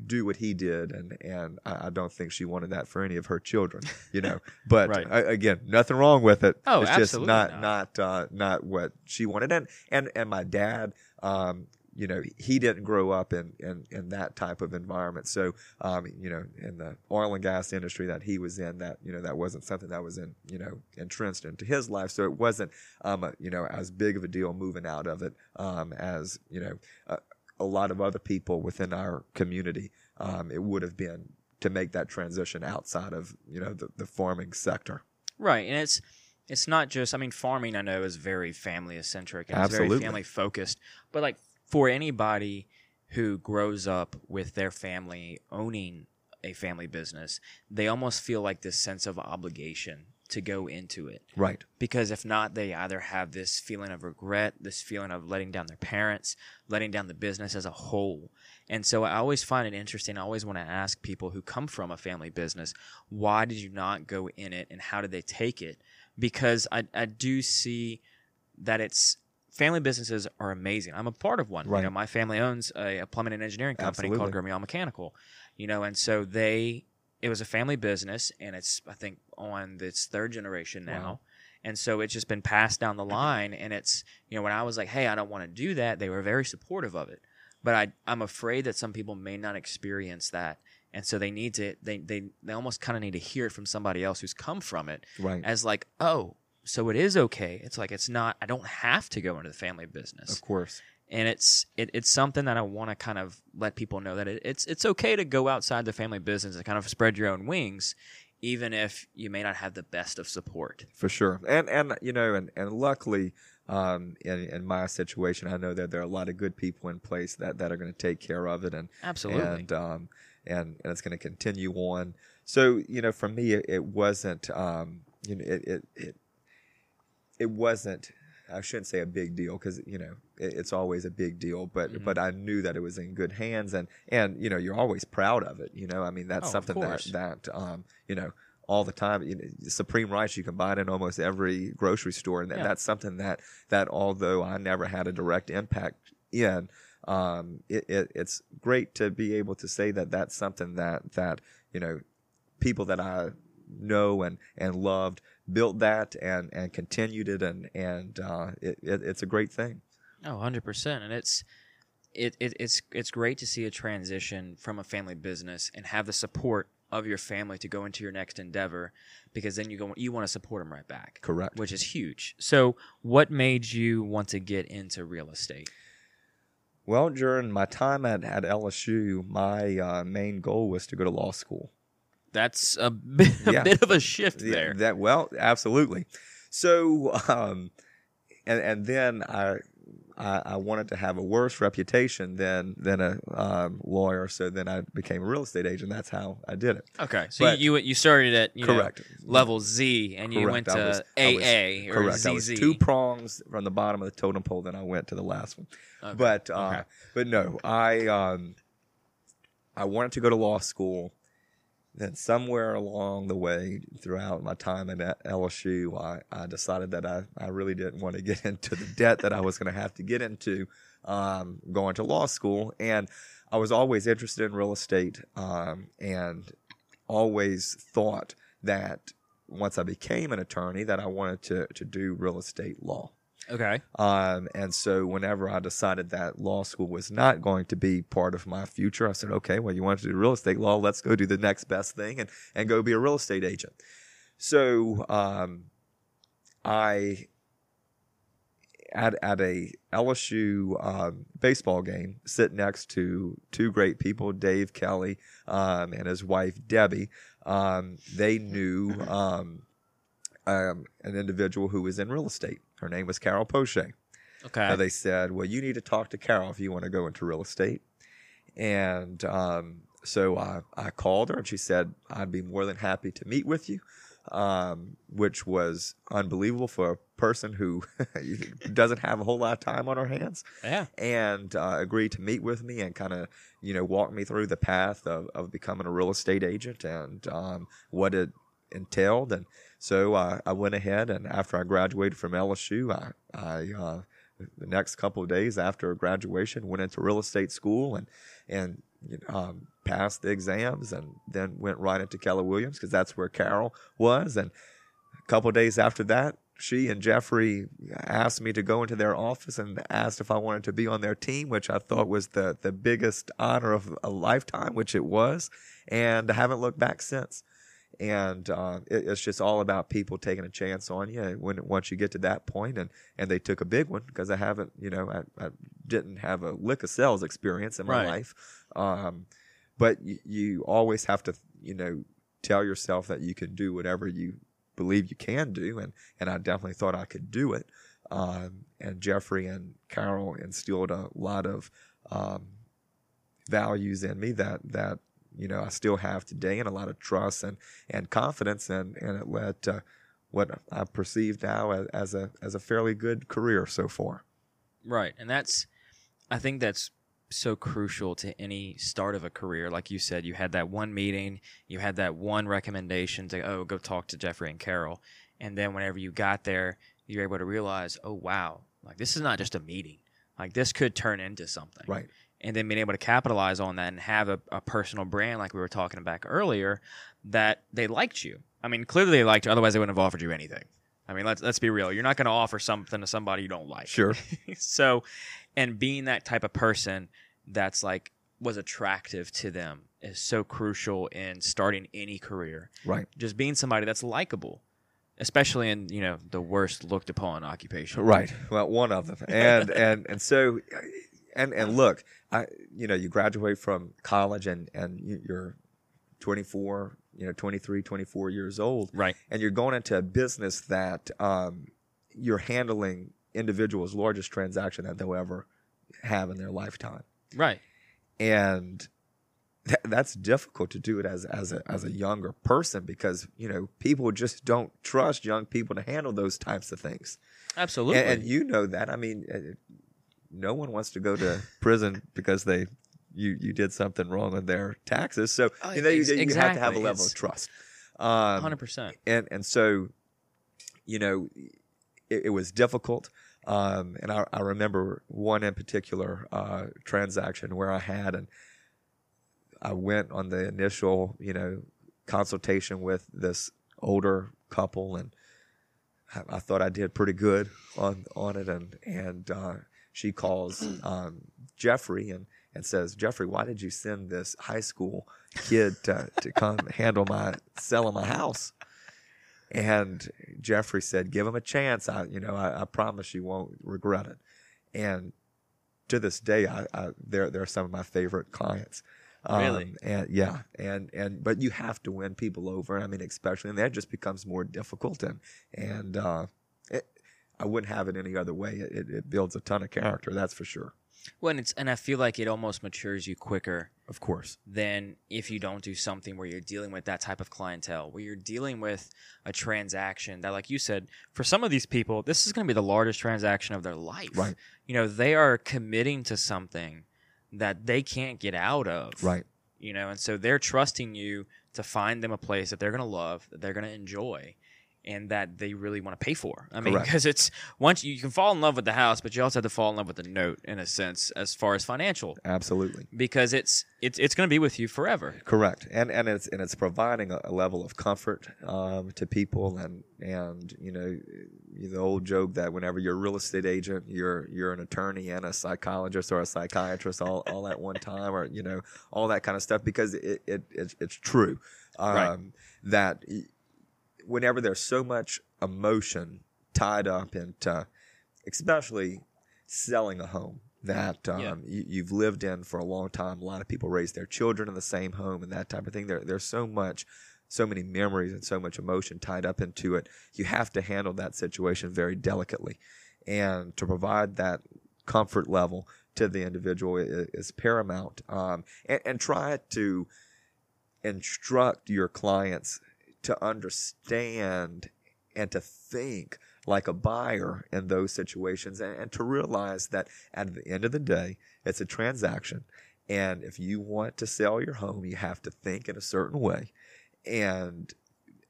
do what he did and and I, I don't think she wanted that for any of her children you know? But Right. uh, again nothing wrong with it. Oh, it's just not not. not uh, not what she wanted. And and and my dad um you know he didn't grow up in in, in that type of environment. So um you know in the oil and gas industry that he was in that you know that wasn't something that was in you know entrenched into his life. So it wasn't um a, you know as big of a deal moving out of it um as you know uh, a lot of other people within our community um, it would have been to make that transition outside of you know the, the farming sector Right, and it's it's not just. I mean, farming I know is very family centric and it's very Absolutely. family focused. But like for anybody who grows up with their family owning a family business, they almost feel like this sense of obligation to go into it. Right. Because if not, they either have this feeling of regret, this feeling of letting down their parents, letting down the business as a whole. And so I always find it interesting. I always want to ask people who come from a family business, why did you not go in it and how did they take it? Because I, I do see that it's family businesses are amazing. I'm a part of one. Right. You know, my family owns a, a plumbing and engineering company called Absolutely. Mechanical. You know, and so they it was a family business and it's I think on its third generation now. Wow. And so it's just been passed down the line and it's you know, when I was like, Hey, I don't want to do that, they were very supportive of it. But I I'm afraid that some people may not experience that. And so they need to they they, they almost kind of need to hear it from somebody else who's come from it Right. as like, oh, so it is okay. It's like it's not. I don't have to go into the family business, Of course. And it's it, it's something that I want to kind of let people know that it, it's it's okay to go outside the family business and kind of spread your own wings, even if you may not have the best of support. for sure. And and you know, and and luckily, um, in in my situation, I know that there are a lot of good people in place that that are going to take care of it, and Absolutely. and um, and and it's going to continue on. So you know, for me, it, it wasn't um, you know, it it it, it wasn't. I shouldn't say a big deal because you know it, it's always a big deal, but Mhm. but I knew that it was in good hands, and and you know you're always proud of it. You know, I mean that's Oh, something that that um, you know all the time. You know, Supreme rice you can buy it in almost every grocery store, and that, Yeah. that's something that that although I never had a direct impact in, um, it, it, it's great to be able to say that that's something that that you know people that I know and and loved built that and and continued it and and uh, it, it, it's a great thing. Oh, 100%. And it's it, it it's it's great to see a transition from a family business and have the support of your family to go into your next endeavor because then you go you want to support them right back. Correct. Which is huge. So, what made you want to get into real estate? Well, during my time at, at LSU, my uh, main goal was to go to law school. That's a bit, a Yeah. bit of a shift Yeah, there. That well, absolutely. So, um, and and then I, I I wanted to have a worse reputation than than a um, lawyer. So then I became a real estate agent. That's how I did it. Okay, so But- you, you started at you know, Correct. level Z and you Correct. went to was- I was- AA or Correct. I was ZZ. two prongs from the bottom of the totem pole. Then I went to the last one. Okay, But uh, okay. but no, I um, I wanted to go to law school. Then somewhere along the way, throughout my time at LSU, I, I decided that I, I really didn't want to get into the debt that I was going to have to get into um, going to law school. And I was always interested in real estate um, and always thought that once I became an attorney that I wanted to, to do real estate law. Okay, Um, and so whenever I decided that law school was not going to be part of my future, I said, okay, well, you want to do real estate law. Let's go do the next best thing and, and go be a real estate agent. So, um, I, at, at a LSU um, baseball game, sit next to two great people, Dave Kelly um, and his wife Debbie. Um, they knew um, um, an individual who was in real estate. Her name was Carol Poche. okay. They said, "Well, you need to talk to Carol if you want to go into real estate." And um, so I, I called her, and she said, "I'd be more than happy to meet with you," um, which was unbelievable for a person who doesn't have a whole lot of time on her hands yeah, and uh, agreed to meet with me and kind of you know walk me through the path of, of becoming a real estate agent and um, what it entailed and so uh, I went ahead and after I graduated from LSU I, I uh, the next couple of days after graduation went into real estate school and and um, passed the exams and then went right into Keller Williams because that's where Carol was and a couple of days after that, she and Jeffrey asked me to go into their office and asked if I wanted to be on their team, which I thought was the, the biggest honor of a lifetime, which it was. And I haven't looked back since. And uh, it, it's just all about people taking a chance on you when once you get to that point, and and they took a big one because I haven't, you know, I, I didn't have a lick of sales experience in my Right. life, um, but you, you always have to, you know, tell yourself that you can do whatever you believe you can do, and and I definitely thought I could do it. Um, and Jeffrey and Carol instilled a lot of um, values in me that that you know I still have today, and a lot of trust and and confidence, and and it led to uh, what I perceive now as, as a as a fairly good career so far. Right. And that's, I think that's so crucial to any start of a career. Like you said, you had that one meeting, you had that one recommendation to, oh, go talk to Jeffrey and Carol. And then whenever you got there, you're able to realize, oh, wow, like this is not just a meeting. Like this could turn into something. Right. And then being able to capitalize on that and have a, a personal brand, like we were talking about earlier, that they liked you. I mean, clearly they liked you, otherwise they wouldn't have offered you anything. I mean, let's let's be real. You're not going to offer something to somebody you don't like. Sure. so, and being that type of person that's like was attractive to them is so crucial in starting any career. Right. Just being somebody that's likable, especially in you know the worst looked upon occupation. Right. Well, one of them, and and and so, and and look, I you know you graduate from college and and you- you're 24, you know 23, 24 years old, Right. and you're going into a business that um, you're handling individuals' largest transaction that they'll ever have in their lifetime, Right. and th- that's difficult to do it as as a as a younger person because you know people just don't trust young people to handle those types of things. Absolutely. And, and you know that. I mean, uh, no one wants to go to prison because they you you did something wrong with their taxes. So Uh, you know you, ex- you have to have a level It's- of trust. Um, Hundred percent. and and so, you know, it, it was difficult. Um, and I, I remember one in particular uh, transaction where I had, and I went on the initial, you know, consultation with this older couple, and I, I thought I did pretty good on on it, and and uh, she calls um, Jeffrey and and says, Jeffrey, why did you send this high school kid to, to come handle my selling my house? And Jeffrey said, "Give him a chance. I, you know, I, I promise you won't regret it." And to this day, I, I they're they're some of my favorite clients. Um, Really? And yeah, and and but you have to win people over. I mean, especially, and that just becomes more difficult. And and uh, I wouldn't have it any other way. It, it, it builds a ton of character, that's for sure. Well, and it's and I feel like it almost matures you quicker Of course. than if you don't do something where you're dealing with that type of clientele, where you're dealing with a transaction that, like you said, for some of these people, this is going to be the largest transaction of their life. Right. You know, they are committing to something that they can't get out of. Right. You know, and so they're trusting you to find them a place that they're going to love, that they're going to enjoy, and that they really want to pay for. I mean, because it's once you, you can fall in love with the house, but you also have to fall in love with the note in a sense, as far as financial, Absolutely. because it's it's it's going to be with you forever. Correct, and and it's and it's providing a, a level of comfort um, to people, and and you know the old joke that whenever you're a real estate agent, you're you're an attorney and a psychologist or a psychiatrist all, all at one time, or you know all that kind of stuff, because it, it it's, it's true um, Right. that whenever there's so much emotion tied up into, especially selling a home that um, Yeah. you, you've lived in for a long time. A lot of people raise their children in the same home and that type of thing. There, there's so much, so many memories and so much emotion tied up into it. You have to handle that situation very delicately, and to provide that comfort level to the individual is, is paramount. Um, and, and try to instruct your clients to understand and to think like a buyer in those situations and, and to realize that at the end of the day, it's a transaction. And if you want to sell your home, you have to think in a certain way. And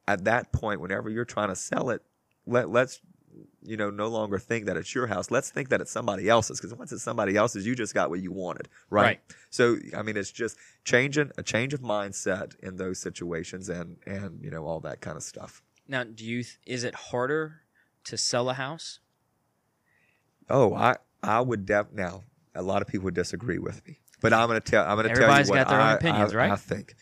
at that point, whenever you're trying to sell it, let, let's, you know, no longer think that it's your house. Let's think that it's somebody else's. Because once it's somebody else's, you just got what you wanted. Right? Right. So, I mean, it's just changing a change of mindset in those situations and, and, you know, all that kind of stuff. Now, do you th- is it harder to sell a house? Oh, I I would def now. A lot of people would disagree with me, but I'm going to tell. I'm going to tell you Everybody's what got their own opinions, I- right? I think.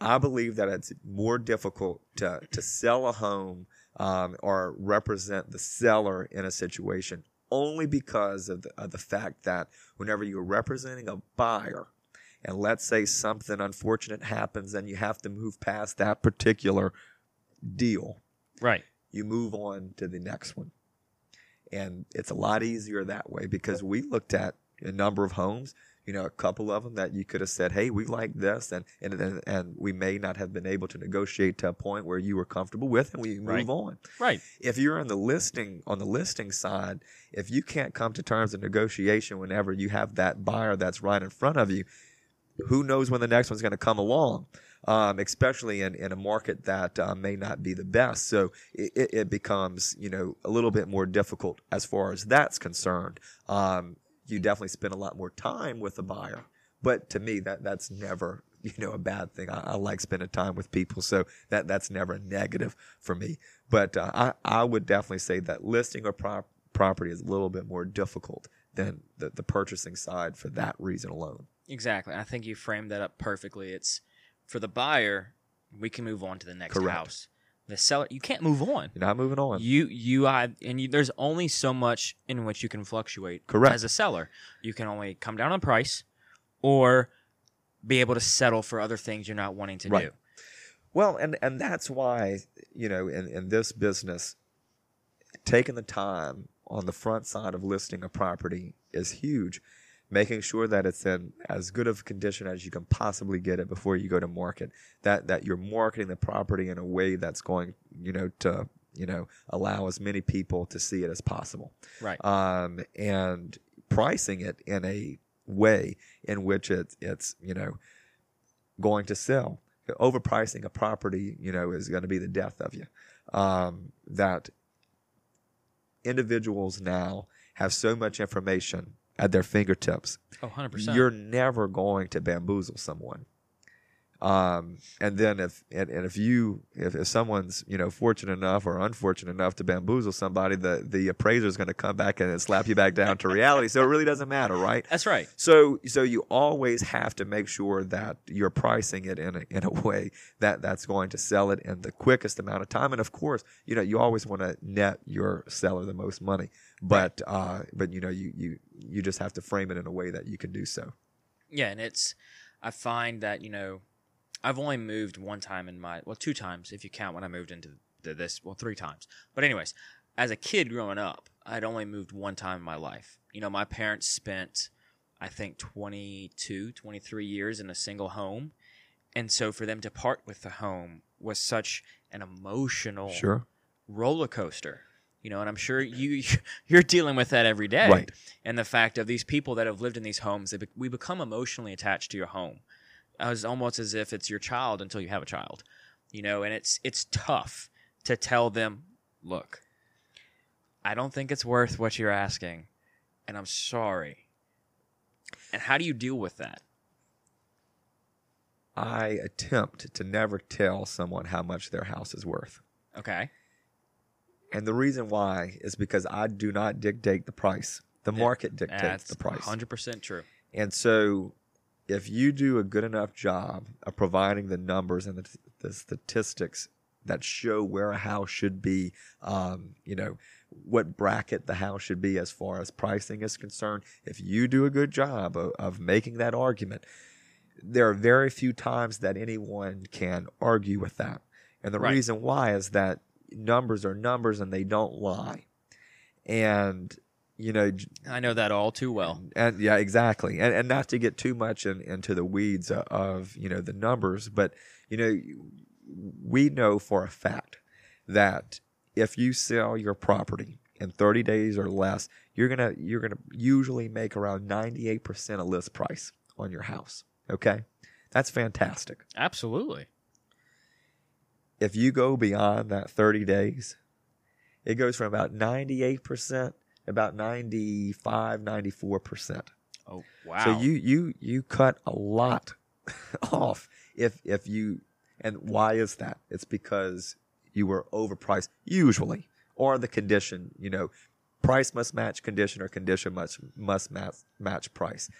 I believe that it's more difficult to to sell a home um, or represent the seller in a situation only because of the, of the fact that whenever you're representing a buyer, and let's say something unfortunate happens and you have to move past that particular deal, Right. you move on to the next one. And it's a lot easier that way because we looked at a number of homes. You know, a couple of them that you could have said, "Hey, we like this," and and and, we may not have been able to negotiate to a point where you were comfortable with, and we move Right. on. Right. If you're in the listing on the listing side, if you can't come to terms of negotiation whenever you have that buyer that's right in front of you, who knows when the next one's going to come along? Um, especially in, in a market that uh, may not be the best. So it, it- it becomes, you know, a little bit more difficult as far as that's concerned. Um, you definitely spend a lot more time with the buyer. But to me, that that's never, you know, a bad thing. I, I like spending time with people, so that that's never a negative for me. But uh, I I would definitely say that listing a prop- property is a little bit more difficult than the, the purchasing side for that reason alone. Exactly. I think you framed that up perfectly. It's for the buyer, we can move on to the next Correct. house. The seller, you can't move on. You're not moving on. You you I and you, there's only so much in which you can fluctuate. Correct. As a seller, you can only come down on price, or be able to settle for other things you're not wanting to Right. do. Well, and and that's why you know in in this business, taking the time on the front side of listing a property is huge. Making sure that it's in as good of condition as you can possibly get it before you go to market. That that you're marketing the property in a way that's going you know to you know allow as many people to see it as possible. Right. Um, and pricing it in a way in which it's it's you know going to sell. Overpricing a property, you know, is going to be the death of you. Um, that individuals now have so much information at their fingertips. Oh, 100%. You're never going to bamboozle someone. Um, and then if and, and if you if, if someone's you know fortunate enough or unfortunate enough to bamboozle somebody, the the appraiser is going to come back and slap you back down to reality. So it really doesn't matter, right? That's right. So, so you always have to make sure that you're pricing it in a, in a way that that's going to sell it in the quickest amount of time. And of course, you know, you always want to net your seller the most money, but, uh, but you know, you, you, you just have to frame it in a way that you can do so. Yeah, and it's I find that you know I've only moved one time in my well two times if you count when I moved into the, this well three times. But anyways, as a kid growing up, I'd only moved one time in my life. You know, my parents spent I think 22, 23 years in a single home. And so for them to part with the home was such an emotional Sure. roller coaster. You know, and I'm sure you you're dealing with that every day. Right. And the fact of these people that have lived in these homes, they be, we become emotionally attached to your home. It's almost as if it's your child until you have a child. You know, and it's it's tough to tell them, look, I don't think it's worth what you're asking, and I'm sorry. And how do you deal with that? I attempt to never tell someone how much their house is worth. Okay. And the reason why is because I do not dictate the price. The market dictates That's the price. 100% true. And so, if you do a good enough job of providing the numbers and the, the statistics that show where a house should be, um, you know, what bracket the house should be as far as pricing is concerned, if you do a good job of, of making that argument, there are very few times that anyone can argue with that. And the Right. reason why is that numbers are numbers and they don't lie. And, you know, I know that all too well. and yeah, exactly. And, and not to get too much in, into the weeds of, you know, the numbers, but, you know, we know for a fact that if you sell your property in 30 days or less, you're going to, you're going to usually make around 98% of list price on your house. Okay. That's fantastic. Absolutely. If you go beyond that 30 days, it goes from about 98%, about 95, 94%. Oh, wow. So you you you cut a lot off if if you and why is that? It's because you were overpriced usually or the condition, you know, price must match condition or condition must must match match price.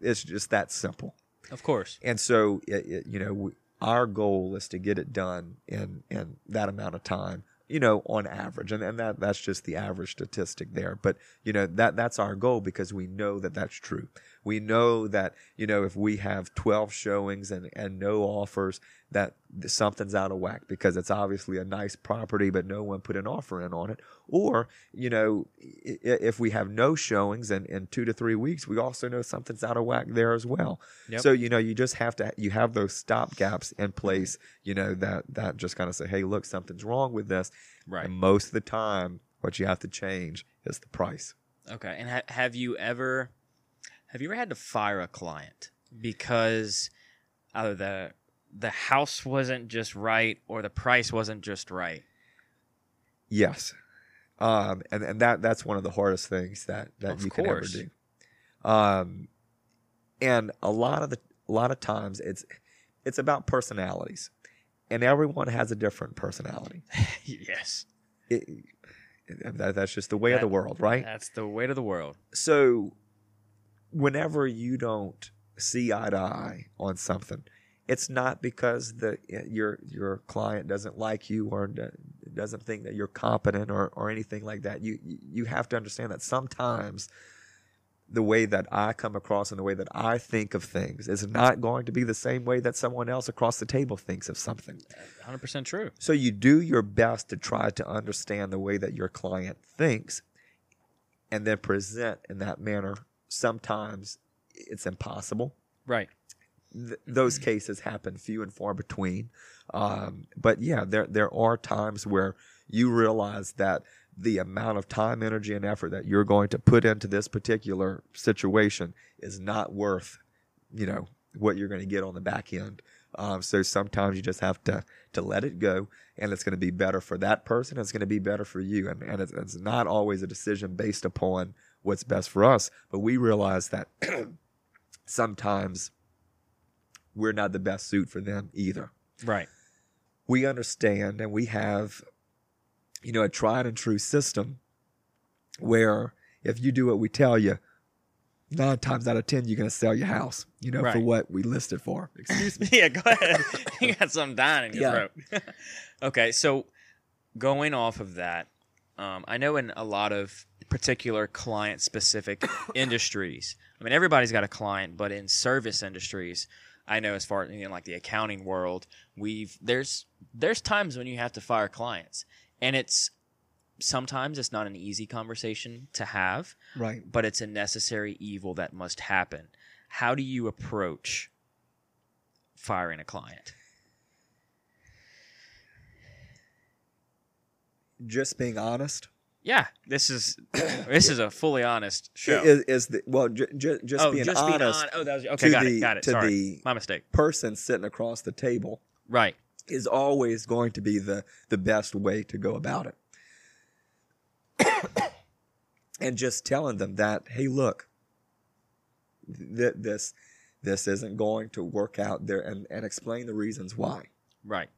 It's just that simple. Of course. And so it, it, you know, our goal is to get it done in in that amount of time you know, on average, and, and that that's just the average statistic there. But you know that that's our goal because we know that that's true. We know that, you know, if we have 12 showings and, and no offers, that something's out of whack because it's obviously a nice property, but no one put an offer in on it. Or, you know, if we have no showings and in two to three weeks, we also know something's out of whack there as well. Yep. So, you know, you just have to, you have those stop gaps in place, you know, that, that just kind of say, hey, look, something's wrong with this. Right. And most of the time, what you have to change is the price. Okay. And ha- have you ever have you ever had to fire a client because either the the house wasn't just right or the price wasn't just right? Yes. Um, and, and that that's one of the hardest things that, that Of you can ever do. Um, and a lot of the a lot of times it's it's about personalities, and everyone has a different personality. yes. It, that, that's just the way of the world, right? That's the way of the world. so whenever you don't see eye to eye on something it's not because the eh, your your client doesn't like you or do- doesn't think that you're competent or, or anything like that you you have to understand that sometimes the way that I come across and the way that I think of things is not going to be the same way that someone else across the table thinks of something. 100% true. So you do your best to try to understand the way that your client thinks and then present in that manner. Sometimes it's impossible. Right. Th- those cases happen few and far between. Um, but yeah, there there are times where you realize that the amount of time, energy, and effort that you're going to put into this particular situation is not worth, you know, what you're going to get on the back end. Um, so sometimes you just have to to let it go, and it's going to be better for that person. It's going to be better for you, and and it's, it's not always a decision based upon what's best for us. But we realize that sometimes we're not the best suit for them either. Right. We understand, and we have, you know, a tried and true system where if you do what we tell you, nine times out of ten you're going to sell your house, you know, for what we listed for. Excuse me. yeah, go ahead. you got something dying in your Yeah. throat. okay, so going off of that, um, I know in a lot of particular client specific industries, I mean, everybody's got a client, but in service industries, I know as far as in like the accounting world, we've there's there's times when you have to fire clients, and it's sometimes it's not an easy conversation to have Right. but it's a necessary evil that must happen. How do you approach firing a client? Just being honest Yeah, this is this is a fully honest show. is, is the well, j- j- just oh, being just honest being on. Oh, that was okay. Got the it. Got it. to Sorry, the my mistake. person sitting across the table Right. is always going to be the the best way to go about it. and just telling them that, hey, look, th- this this isn't going to work out there, and and explain the reasons why, Right.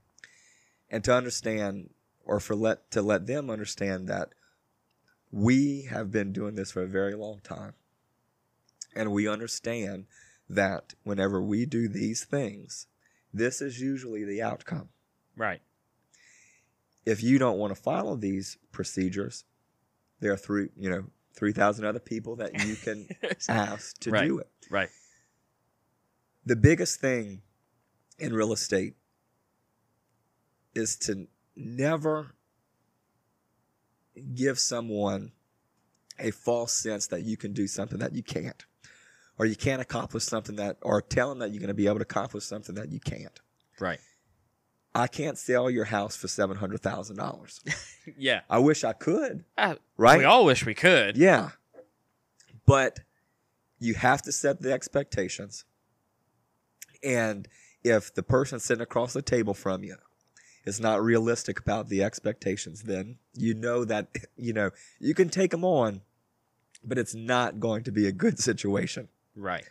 and to understand or for let to let them understand that we have been doing this for a very long time, and we understand that whenever we do these things, this is usually the outcome Right. if you don't want to follow these procedures, there are three, you know, three thousand other people that you can ask to Right. do it. right. The biggest thing in real estate is to never give someone a false sense that you can do something that you can't, or you can't accomplish something that, or tell them that you're going to be able to accomplish something that you can't. Right. I can't sell your house for seven hundred thousand dollars. Yeah. I wish I could, Uh, right? We all wish we could. Yeah. But you have to set the expectations. And if the person sitting across the table from you is not realistic about the expectations, then you know that, you know, you can take them on, but it's not going to be a good situation. Right.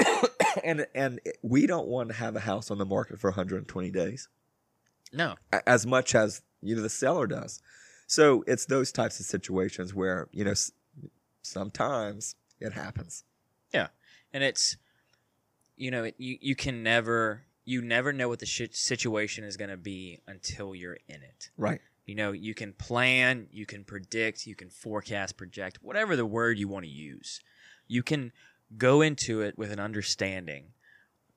and and we don't want to have a house on the market for 120 days No. as much as you know the seller does. So it's those types of situations where you know sometimes it happens. Yeah. And it's you know it, you you can never you never know what the shit situation is going to be until you're in it Right. you know you can plan you can predict you can forecast project whatever the word you want to use you can go into it with an understanding,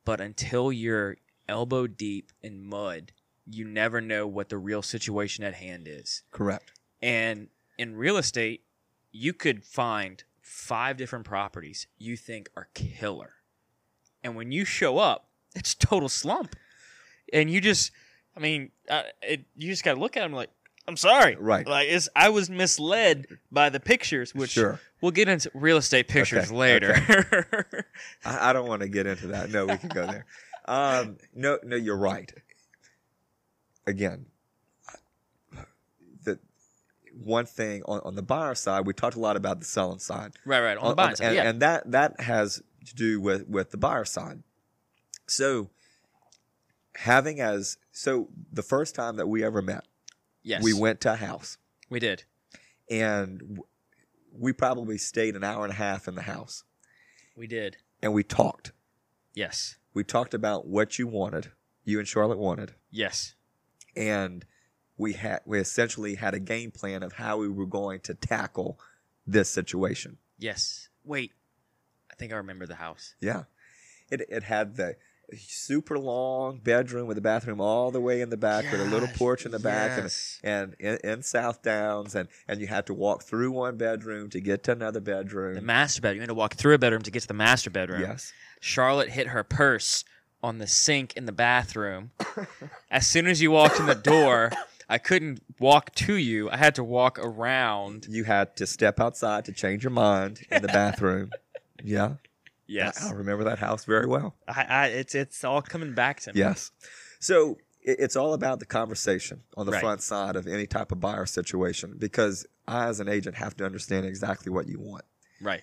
but until you're elbow deep in mud, you never know what the real situation at hand is. Correct. And in real estate, you could find five different properties you think are killer. And when you show up, it's total slump. And you just, I mean, uh, it, you just got to look at them like, I'm sorry. Right. Like, it's, I was misled by the pictures, which Sure. we'll get into real estate pictures Okay, later. I, I don't want to get into that. No, we can go there. Um, no, no, you're right. Again, the one thing on, on the buyer side, we talked a lot about the selling side. right, right. On the buying side. and, yeah. and that that has to do with with the buyer side. So having as so the first time that we ever met, yes. we went to a house We did. and we probably stayed an hour and a half in the house We did. and we talked. Yes. We talked about what you wanted, you and Charlotte wanted, Yes. and we had we essentially had a game plan of how we were going to tackle this situation. Yes. Wait. I think I remember the house. Yeah. It it had the super long bedroom with a bathroom all the way in the back with a little porch in the back yes. and and in, in South Downs and and you had to walk through one bedroom to get to another bedroom. The master bedroom. You had to walk through a bedroom to get to the master bedroom. Yes. Charlotte hit her purse on the sink in the bathroom. as soon as you walked in the door, I couldn't walk to you. I had to walk around. You had to step outside to change your mind in the bathroom. yeah. Yes. I, I remember that house very well. I, I, it's it's all coming back to me. Yes. So it, it's all about the conversation on the Right. front side of any type of buyer situation because I, as an agent, have to understand exactly what you want. Right.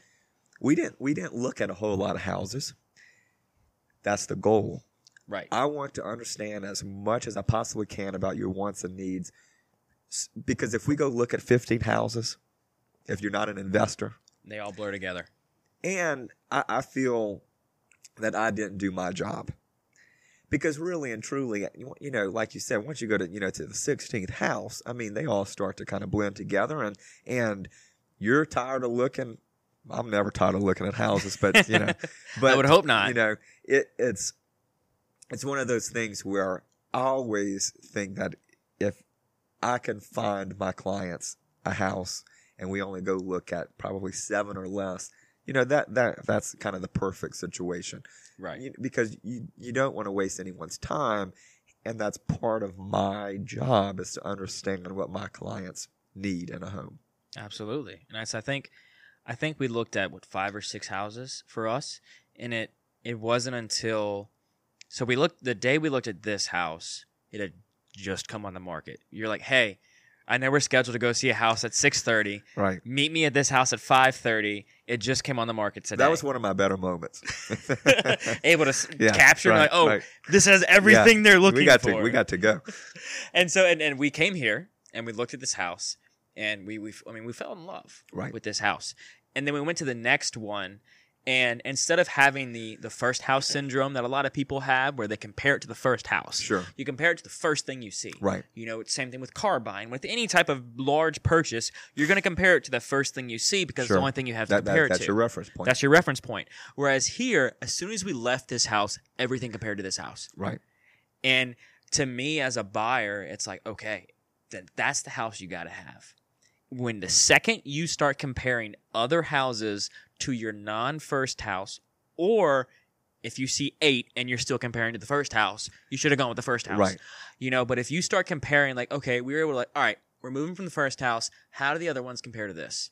We didn't we didn't look at a whole lot of houses. That's the goal. Right. I want to understand as much as I possibly can about your wants and needs because if we go look at 15 houses, if you're not an investor, They all blur together. And I, I feel that I didn't do my job. Because really and truly, you know, like you said, once you go to you know to the 16th house, I mean, they all start to kind of blend together, and and you're tired of looking. I'm never tired of looking at houses, but you know, but I would hope not. You know, it, it's it's one of those things where I always think that if I can find my clients a house and we only go look at probably seven or less, you know that that that's kind of the perfect situation right. You- because you you don't want to waste anyone's time, and that's part of my job is to understand what my clients need in a home. Absolutely. And I think, I think we looked at what five or six houses for us, and it it wasn't until so we looked the day we looked at this house, it had just come on the market. You're like, hey, I know we're scheduled to go see a house at six thirty. Right. Meet me at this house at five thirty. It just came on the market today. That was one of my better moments. able to Yeah, capture right, like, oh, right. this has everything they're looking we got for. to we got to go. and so and, and we came here and we looked at this house and we we I mean we fell in love Right. with this house. And then we went to the next one and instead of having the the first house syndrome that a lot of people have where they compare it to the first house. Sure. You compare it to the first thing you see. Right. You know, it's same thing with car buying. With any type of large purchase, you're going to compare it to the first thing you see because it's the only thing you have to That, compare that, it that's to. your reference point. That's your reference point. Whereas here, as soon as we left this house, everything compared to this house. right. And to me as a buyer, it's like, okay, then that's the house you got to have. When the second you start comparing other houses to your non first house, or if you see eight and you're still comparing to the first house, you should have gone with the first house. Right. You know, but if you start comparing, like, okay, we were able to, like, all right, we're moving from the first house. How do the other ones compare to this?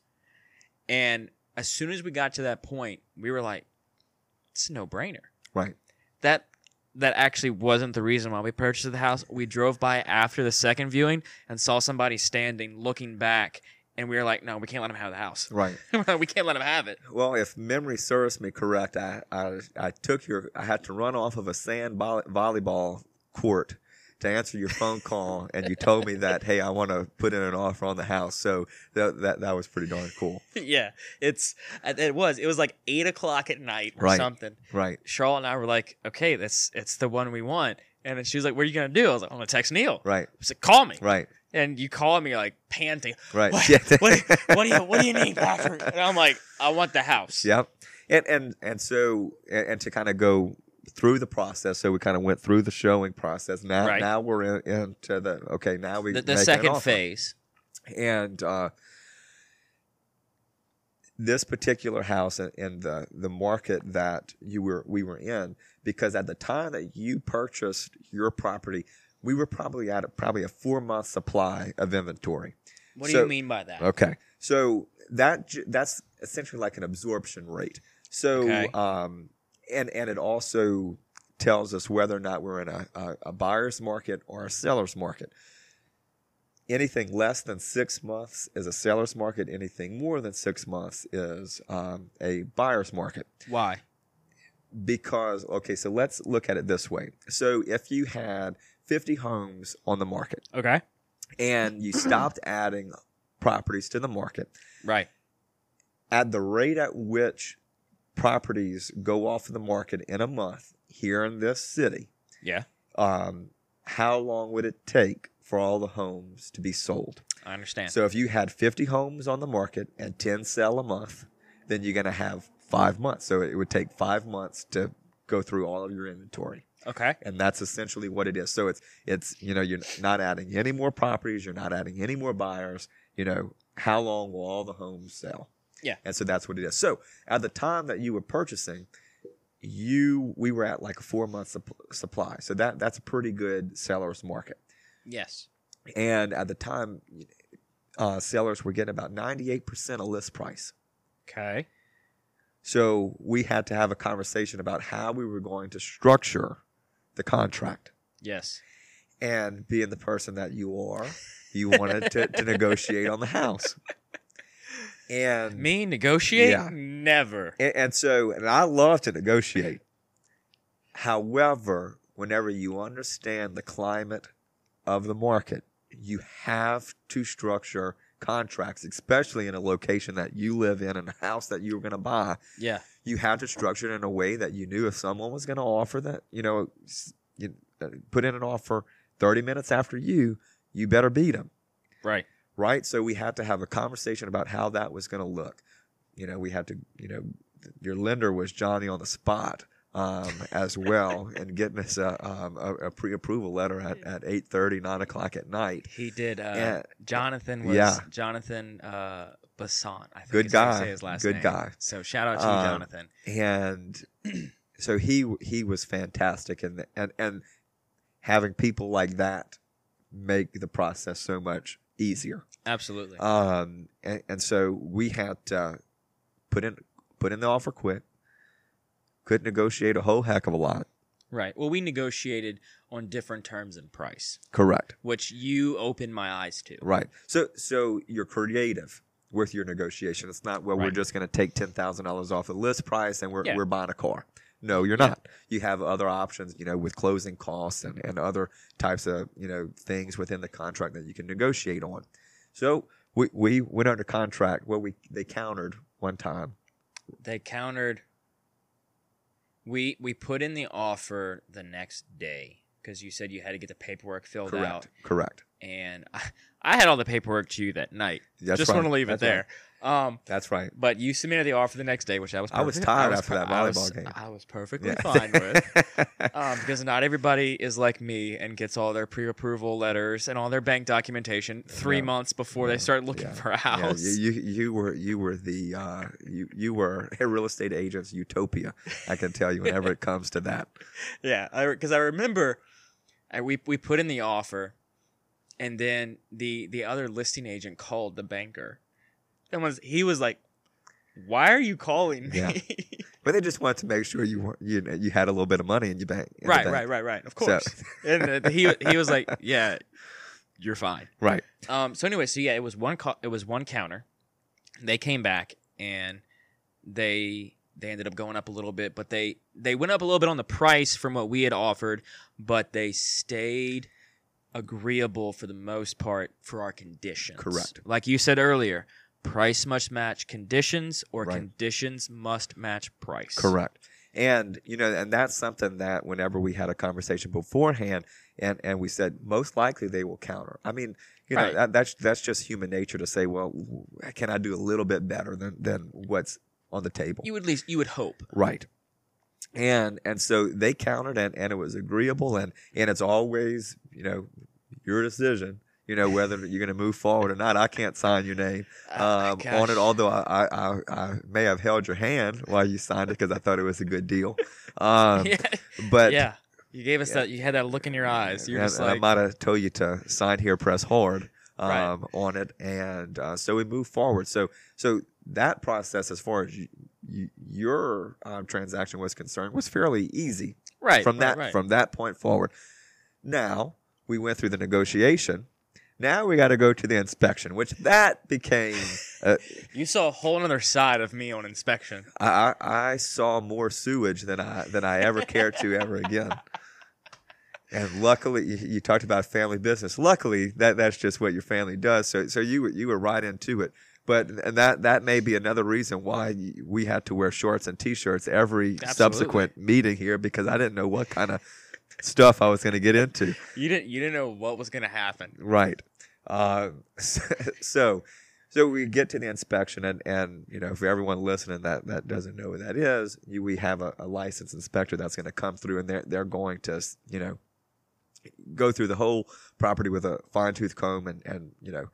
And as soon as we got to that point, we were like, it's a no brainer Right. that that actually wasn't the reason why we purchased the house. We drove by after the second viewing and saw somebody standing looking back, and we were like, "No, we can't let him have the house. Right. we can't let him have it." Well, if memory serves me correct, I, I I took your I had to run off of a sand volley, volleyball court to answer your phone call, and you told me that hey, I want to put in an offer on the house. So that that, that was pretty darn cool. yeah, it's uh, it was it was like eight o'clock at night or Right. something. Right. Charlotte and I were like, "Okay, that's it's the one we want." And then she was like, "What are you gonna do?" I was like, "I'm gonna text Neal." Right. I said, "Call me." Right. And you call me, like panting. Right. What, Yeah. what, what do you What do you need, Patrick? And I'm like, "I want the house." Yep. and and and so and, and to kind of go through the process. So we kind of went through the showing process. Now Right. now we're in, into the okay. Now we The, the second phase. and uh, this particular house in, in the the market that you were we were in because at the time that you purchased your property we were probably at a, probably a four month supply of inventory What do you mean by that? okay so that that's essentially like an absorption rate so Okay. um and and it also tells us whether or not we're in a, a, a buyer's market or a seller's market anything less than six months is a seller's market. Anything more than six months is um, a buyer's market. Why? Because, okay, so let's look at it this way. So if you had 50 homes on the market Okay. and you stopped adding properties to the market, Right. at the rate at which properties go off the market in a month here in this city, Yeah. um, how long would it take for all the homes to be sold? I understand. So if you had 50 homes on the market and 10 sell a month, then you're going to have five months. So it would take five months to go through all of your inventory. okay. And that's essentially what it is. So it's, it's, you know, you're not adding any more properties. You're not adding any more buyers. You know, how long will all the homes sell? Yeah. And so that's what it is. So at the time that you were purchasing, you, we were at like a four month supp- supply. So that, that's a pretty good seller's market Yes. and at the time uh, sellers were getting about 98% of list price Okay. so we had to have a conversation about how we were going to structure the contract Yes. and being the person that you are you wanted to, to negotiate on the house and Me negotiate? Yeah. Never. And, and so, and I love to negotiate. However, whenever you understand the climate of the market, you have to structure contracts, especially in a location that you live in and a house that you were going to buy. Yeah. You had to structure it in a way that you knew if someone was going to offer that, you know, you uh, put in an offer 30 minutes after you, you better beat them Right. Right? So we had to have a conversation about how that was going to look. You know, we had to, you know, your lender was Johnny on the spot um, as well, and getting us a, um, a, a pre-approval letter at, at 8.30, 9 o'clock at night. He did. Uh, Yeah. Jonathan was Yeah. Jonathan uh, Basant. I think Good is how you guy. Say his last Good name. guy. So shout out to you, Um, Jonathan. And so he he was fantastic, and and and having people like that make the process so much easier. Absolutely. Um, and, and so we had to put in put in the offer quick. Could negotiate a whole heck of a lot. right. Well, we negotiated on different terms and price, Correct. which you opened my eyes to. Right. So so you're creative with your negotiation. It's not well we're just going to take ten thousand dollars off the list price and we're Yeah. we're buying a car. No, you're not. You have other options, you know, with closing costs and, and other types of, you know, things within the contract that you can negotiate on. So we, we went under contract. Well, we they countered one time. They countered. We we put in the offer the next day because you said you had to get the paperwork filled Correct. out, Correct. and I, I had all the paperwork to you that night. That's Just right. want to leave it That's there. Um, That's right. but you submitted the offer the next day, which I was. I was perfect- tired was after per- that I was- volleyball game. I was perfectly Yeah. fine with. um, because not everybody is like me and gets all their pre-approval letters and all their bank documentation three Yeah. months before they Yeah. start looking for a house. you, you you were you were the uh, you you were a real estate agent's utopia. I can tell you whenever it comes to that. Yeah, because I, remember I, we we put in the offer, and then the the other listing agent called the banker, and was he was like, "Why are you calling me?" Yeah. But they just wanted to make sure you were you know, you had a little bit of money in your bank. in right, bank. right, right, right. Of So- course. and uh, he he was like, "Yeah, you're fine." Right. Um. So anyway, so yeah, it was one co- it was one counter. They came back and they they ended up going up a little bit, but they they went up a little bit on the price from what we had offered, but they stayed agreeable for the most part for our conditions. Correct. Like you said earlier, price must match conditions or Right. conditions must match price. Correct. And you know, and that's something that whenever we had a conversation beforehand, and and we said most likely they will counter. I mean, you know, Right. that, that's that's just human nature to say, well, can I do a little bit better than than what's on the table. You would at least you would hope. Right. And and so they countered and, and it was agreeable and, and it's always, you know, your decision, you know, whether you're gonna move forward or not. I can't sign your name Oh, um, on it, although I, I, I, may have held your hand while you signed it because I thought it was a good deal. Um, yeah, but yeah. You gave us yeah. that. You had that look in your eyes. You're just like, I might have told you to sign here, press hard um, Right. on it, and uh, so we move forward. So so that process, as far as you, you, your um, transaction was concerned, was fairly easy right from right, that right. from that point forward. Now we went through the negotiation. Now we got to go to the inspection, which that became. Uh, You saw a whole other side of me on inspection. I, I I saw more sewage than I than I ever cared to ever again. And luckily, you, you talked about family business. Luckily, that that's just what your family does. So so you you were right into it. But and that that may be another reason why we had to wear shorts and t-shirts every Absolutely. subsequent meeting here because I didn't know what kind of stuff I was going to get into. You didn't. You didn't know what was going to happen. Right. Uh, so, so we get to the inspection, and, and you know, for everyone listening that, that doesn't know what that is, you, we have a, a licensed inspector that's going to come through, and they're they're going to you know go through the whole property with a fine tooth comb, and and you know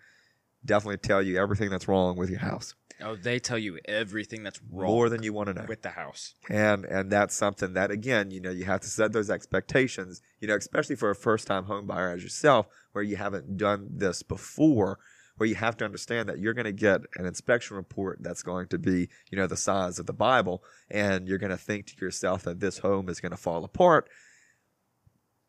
definitely tell you everything that's wrong with your house, Oh, they tell you everything that's wrong more than you want to know. with the house. and and that's something that again you know you have to set those expectations you know especially for a first time home buyer as yourself where you haven't done this before where you have to understand that you're going to get an inspection report that's going to be you know the size of the bible and you're going to think to yourself that this home is going to fall apart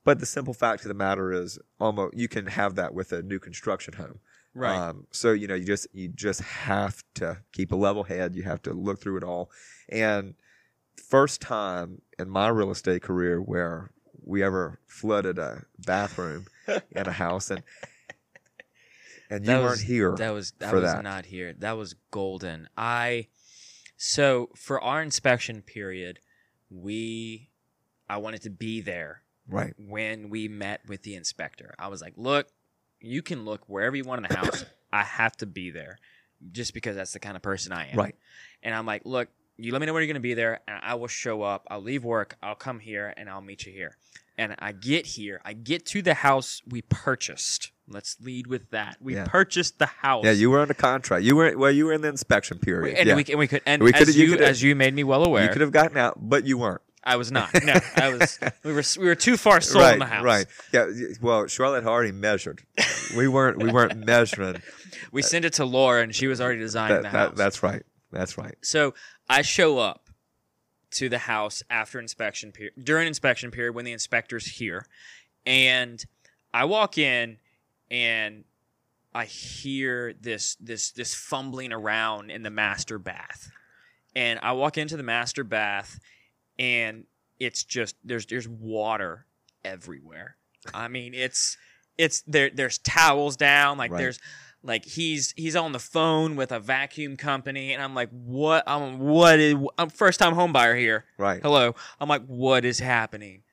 but the simple fact of the matter is almost you can have that with a new construction home Right. um, so you know, you just you just have to keep a level head. You have to look through it all. And first time in my real estate career where we ever flooded a bathroom in a house, and and you That weren't was- here. That was that was that. not here. That was golden. I so for our inspection period, we I wanted to be there right. when we met with the inspector. I was like, "Look, you can look wherever you want in the house. I have to be there, just because that's the kind of person I am." Right. And I'm like, "Look, you let me know when you're going to be there, and I will show up. I'll leave work. I'll come here, and I'll meet you here." And I get here. I get to the house we purchased. Let's lead with that. We Yeah. purchased the house. Yeah, you were under contract. You were well. You were in the inspection period. and yeah. we, and we could and We as you you, as you made me well aware, you could have gotten out, but you weren't. I was not. No, I was. We were we were too far sold right, in the house. right. Yeah. Well, Charlotte had already measured. We weren't. We weren't measuring. We sent it to Laura, and she was already designing That, the that, house. that's right. That's right. So I show up to the house after inspection period, during inspection period when the inspector's here, and I walk in and I hear this this this fumbling around in the master bath, and I walk into the master bath, and it's just there's there's water everywhere. I mean it's it's there there's towels down like Right. there's like he's he's on the phone with a vacuum company and i'm like what i'm what is i'm first time home buyer here Right. hello i'm like what is happening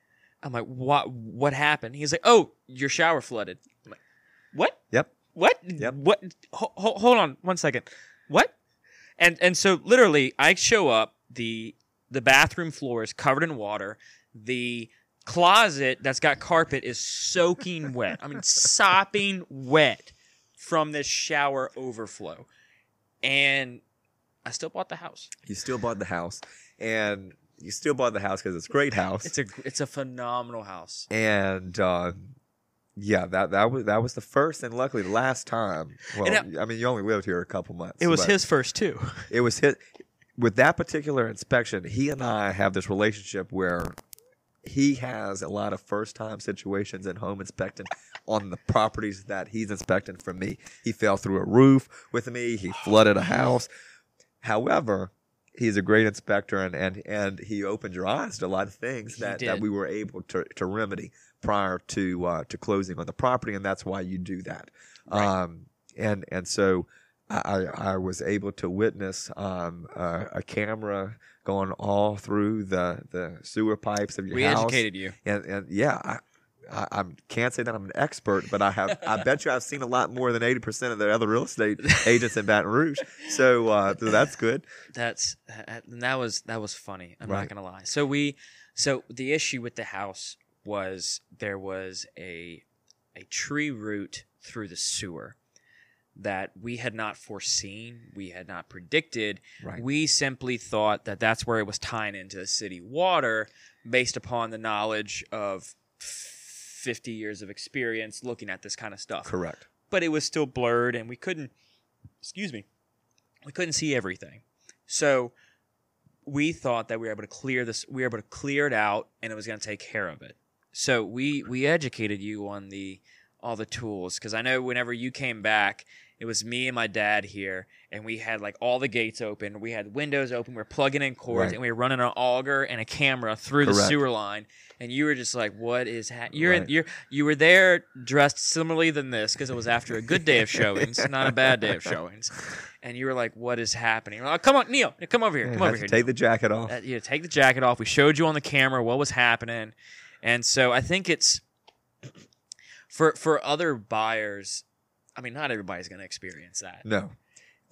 i'm like what what happened he's like oh your shower flooded I'm like, what Yep. what Yep. what ho- ho- hold on one second what and and so literally i show up the the bathroom floor is covered in water the closet that's got carpet is soaking wet i mean sopping wet from this shower overflow and i still bought the house You still bought the house, and you still bought the house because it's a great house. it's a it's a phenomenal house and uh, yeah, that that was that was the first and luckily the last time. Well, And I mean, you only lived here a couple months. it was his first too It was his. With that particular inspection, he and I have this relationship where he has a lot of first time situations in home inspecting on the properties that he's inspecting for me. He fell through a roof with me. He flooded a house. However, he's a great inspector and, and, and he opened your eyes to a lot of things that, that we were able to, to remedy prior to uh, to closing on the property, and that's why you do that. Right. Um, and and so I, I was able to witness um, uh, a camera going all through the, the sewer pipes of your we house. educated you And, and yeah, I, I, I can't say that I'm an expert, but I have. I bet you I've seen a lot more than eighty percent of the other real estate agents in Baton Rouge. So, uh, that's good. That's that was that was funny. I'm Right. not gonna lie. So we, so the issue with the house was there was a a tree root through the sewer that we had not foreseen, we had not predicted. Right. We simply thought that that's where it was tying into the city water based upon the knowledge of 50 years of experience looking at this kind of stuff Correct. but it was still blurred and we couldn't excuse me we couldn't see everything so we thought that we were able to clear this we were able to clear it out and it was going to take care of it so we we educated you on the all the tools because i know whenever you came back it was me and my dad here and we had like all the gates open we had windows open we were plugging in cords Right. and we were running an auger and a camera through the sewer line and you were just like what is happening?" you're in, Right. you're you were there dressed similarly than this because it was after a good day of showings, not a bad day of showings. And you were like, "What is happening?" Like, come on, Neal, come over here, Yeah, come over here. take Neal." the jacket off. Uh, know, take the jacket off. We showed you on the camera what was happening, and so I think it's for for other buyers. I mean, not everybody's going to experience that. no,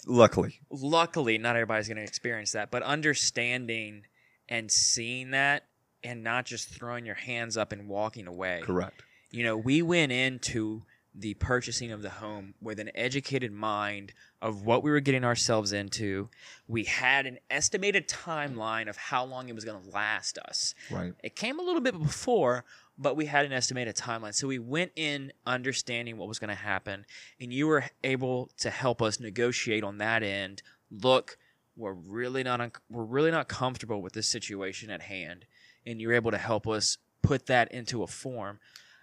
luckily, Luckily, not everybody's going to experience that, but understanding and seeing that, and not just throwing your hands up and walking away correct. you know, we went into the purchasing of the home with an educated mind of what we were getting ourselves into. We had an estimated timeline of how long it was going to last us. Right. It came a little bit before, but we had an estimated timeline. So we went in understanding what was going to happen, and you were able to help us negotiate on that end. Look, we're really not un- we're really not comfortable with this situation at hand, and you're able to help us put that into a form.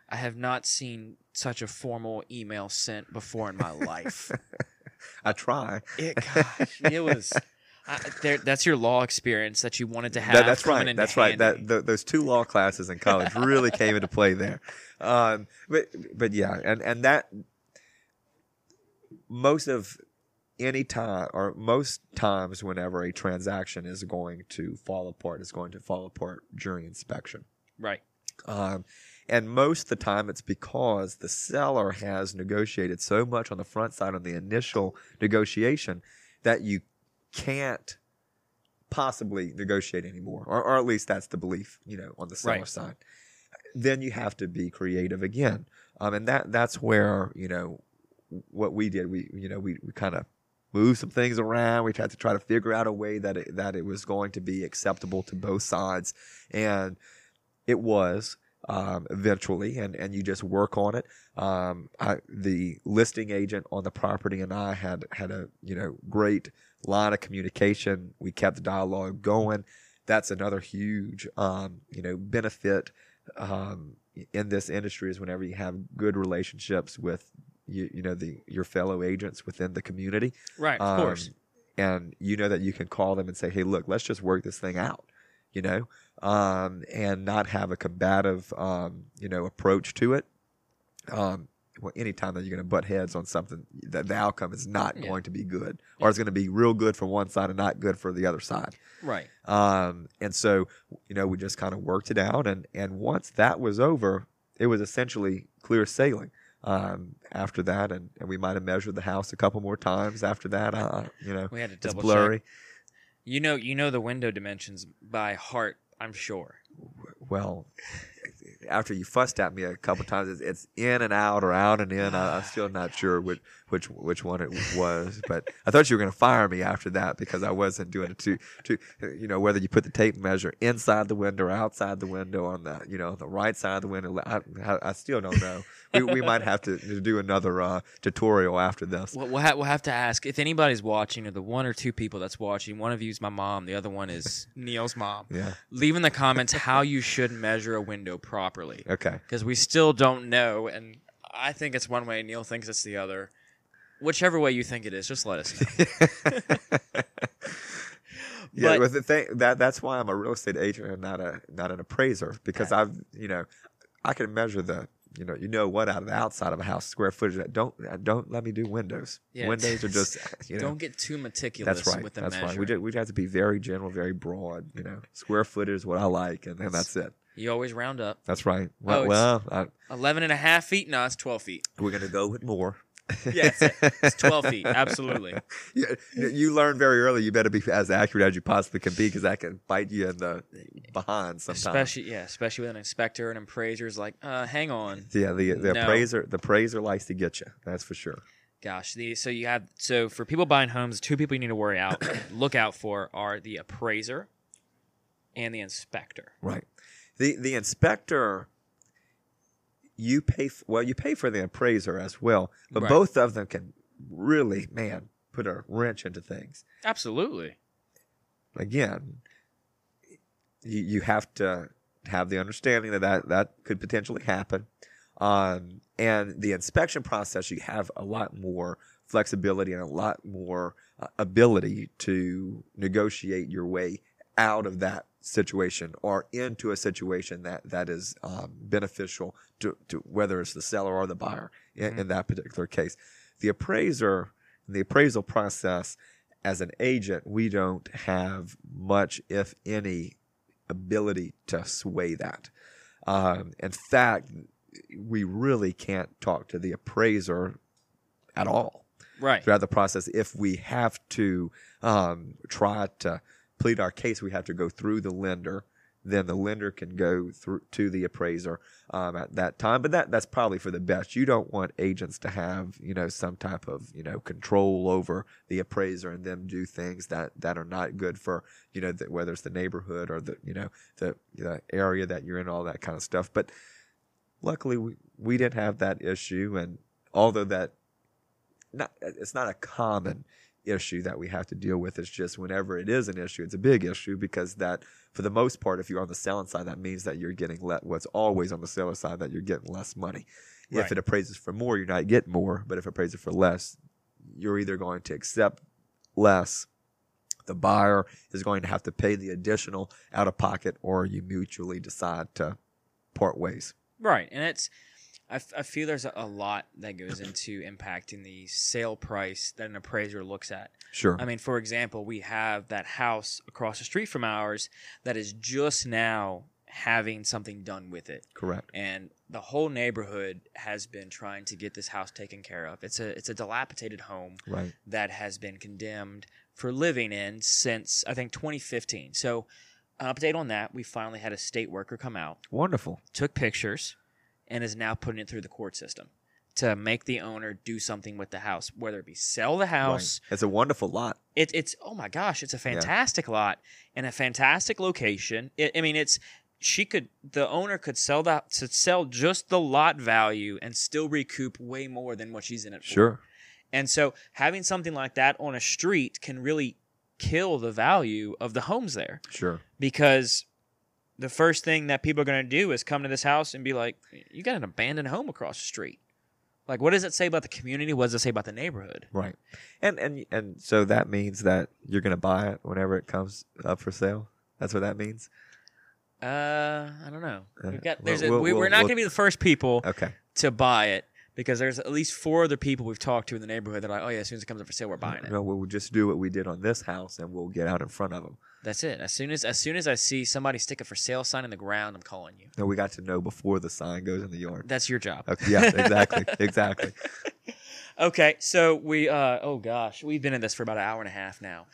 I have not seen such a formal email sent before in my life. I try. it, gosh, it was. I, that's your law experience that you wanted to have. That, that's right. That's right. That th- those two law classes in college really came into play there. Um, but but yeah, and and that most of any time or most times whenever a transaction is going to fall apart is going to fall apart during inspection. right. Um, and most of the time, it's because the seller has negotiated so much on the front side on the initial negotiation that you can't possibly negotiate anymore, or, or at least that's the belief, you know, on the seller Right. side. Then you have to be creative again, um, and that that's where you know what we did. We you know we, we kind of moved some things around. We tried to try to figure out a way that it, that it was going to be acceptable to both sides, and it was um, eventually, and, and you just work on it. Um, I, the listing agent on the property and I had had a you know great line of communication. We kept the dialogue going. That's another huge um, you know benefit um, in this industry is whenever you have good relationships with you, you know the your fellow agents within the community. Right. Of Um, course. And you know that you can call them and say, "Hey, look, let's just work this thing out," you know, um, and not have a combative, um, you know, approach to it. Um, well, anytime that you're going to butt heads on something, that the outcome is not Yeah. going to be good, or it's going to be real good for one side and not good for the other side. Right. Um, and so, you know, we just kind of worked it out. And, and once that was over, it was essentially clear sailing. Um, after that, and, and we might have measured the house a couple more times after that. Uh, you know, We had to it's double blurry. check. You know, you know the window dimensions by heart. I'm sure. Well, after you fussed at me a couple times, it's, it's in and out or out and in. I, I'm still not sure which which which one it was, but I thought you were going to fire me after that because I wasn't doing it too too. You know, whether you put the tape measure inside the window or outside the window on the you know the right side of the window, I, I, I still don't know. We, we might have to, to do another uh, tutorial after this. We'll, we'll, ha- we'll have to ask if anybody's watching, or the one or two people that's watching. One of you is my mom. The other one is Neal's mom. Yeah. Leave in the comments how you should measure a window properly, Okay. because we still don't know. And I think it's one way. Neal thinks it's the other. Whichever way you think it is, just let us know. Yeah, But- the thing that that's why I'm a real estate agent and not a not an appraiser because. I've you know I can measure the you know, you know what out of the outside of a house, square footage. Don't uh, don't let me do windows. Yeah, windows are just you know. Don't get too meticulous that's right. with the That's measure. right. We just, we have to be very general, very broad. You know, square footage is what I like, and, and that's it. You always round up. That's right. Well, Oh, well I, 11 and a half feet? No, it's 12 feet. we're gonna go with more. Yeah, it's, it's 12 feet. Absolutely. Yeah, you- you learn very early. You better be as accurate as you possibly can be, because that can bite you in the behind sometimes. Especially, yeah, especially with an inspector and appraiser is like, uh, hang on. yeah, the the No. appraiser the appraiser likes to get you. That's for sure. Gosh, the so you have so for people buying homes, two people you need to worry out, look out for are the appraiser and the inspector. Right. The the inspector you pay f- well you pay for the appraiser as well, but Right. both of them can really man put a wrench into things. Absolutely. Again, you you have to have the understanding that that, that could potentially happen. Um, and the inspection process, you have a lot more flexibility and a lot more uh, ability to negotiate your way out of that situation or into a situation that that is um, beneficial to, to whether it's the seller or the buyer in, in that particular case. The appraiser, the appraisal process, as an agent, we don't have much, if any, ability to sway that. Um, in fact, we really can't talk to the appraiser at all Right. throughout the process. If we have to um, try to plead our case, we have to go through the lender. Then the lender can go through to the appraiser um, at that time. But that that's probably for the best. You don't want agents to have you know some type of you know control over the appraiser and them do things that that are not good for you know the, whether it's the neighborhood or the you know the the area that you're in, all that kind of stuff. But luckily we, we didn't have that issue and although that not it's not a common issue that we have to deal with it's just whenever it is an issue it's a big issue because that for the most part if you're on the selling side that means that you're getting let what's always on the seller side that you're getting less money Right. if it appraises for more you're not getting more but if it appraises for less you're either going to accept less the buyer is going to have to pay the additional out of pocket or you mutually decide to part ways Right, and it's I, f- I feel there's a, lot that goes into impacting the sale price that an appraiser looks at. sure I mean, for example, we have that house across the street from ours that is just now having something done with it. correct And the whole neighborhood has been trying to get this house taken care of. It's a it's a dilapidated home right that has been condemned for living in since I think 2015. So, an update on that, we finally had a state worker come out wonderful took pictures and is now putting it through the court system to make the owner do something with the house, whether it be sell the house. Right. It's a wonderful lot. It, it's oh my gosh, it's a fantastic lot and a fantastic location. It, I mean, it's she could the owner could sell that to sell just the lot value and still recoup way more than what she's in it for. Sure. And so having something like that on a street can really kill the value of the homes there Sure. because the first thing that people are going to do is come to this house and be like, "You got an abandoned home across the street." Like, what does it say about the community? What does it say about the neighborhood? Right. And and and so that means that you're going to buy it whenever it comes up for sale. That's what that means. Uh, I don't know. Uh, We've got there's a, we'll- we, we're we'll- not we'll- going to be the first people Okay. to buy it because there's at least four other people we've talked to in the neighborhood that are like, "Oh yeah, as soon as it comes up for sale, we're buying it." No, we'll just do what we did on this house, and we'll get out in front of them. That's it. As soon as as soon as I see somebody stick a for sale sign in the ground, I'm calling you. No, we got to know before the sign goes in the yard. That's your job. Okay. Yeah. Exactly. exactly. Okay, so we uh oh gosh, we've been in this for about an hour and a half now.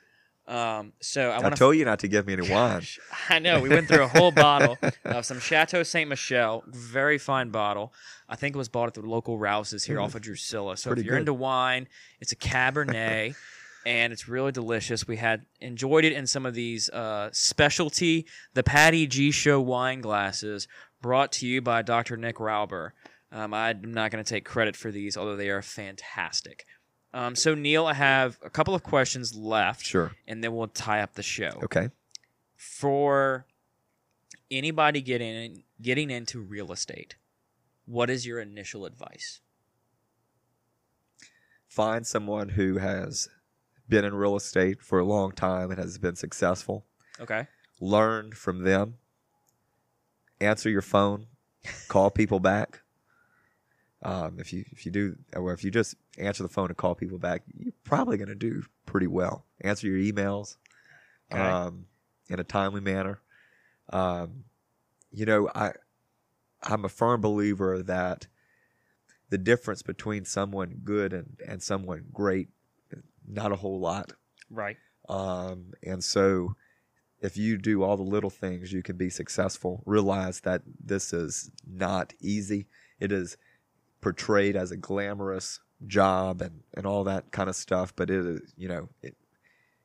Um, so I I, want to. told you not to give me any wine. I know we went through a whole bottle of some Chateau Ste. Michelle, very fine bottle. I think it was bought at the local Rouse's here off of Drusilla. So if you're good. into wine, it's a Cabernet. And it's really delicious. We had enjoyed it in some of these uh, specialty, the Patty G Show wine glasses, brought to you by Dr. Nick Rauber. Um, I'm not going to take credit for these, although they are fantastic. Um, so, Neal, I have a couple of questions left, Sure. and then we'll tie up the show Okay. for anybody getting getting into real estate, what is your initial advice? Find someone who has been in real estate for a long time and has been successful. Okay. Learn from them. Answer your phone. Call people back. Um, if you if you do or if you just answer the phone and call people back, you're probably going to do pretty well. Answer your emails Okay. um, in a timely manner. Um, you know, I I'm a firm believer that the difference between someone good and, and someone great, not a whole lot. Right. Um, and so, if you do all the little things, you can be successful. Realize that this is not easy. It is portrayed as a glamorous job and, and all that kind of stuff, but it is, you know, it,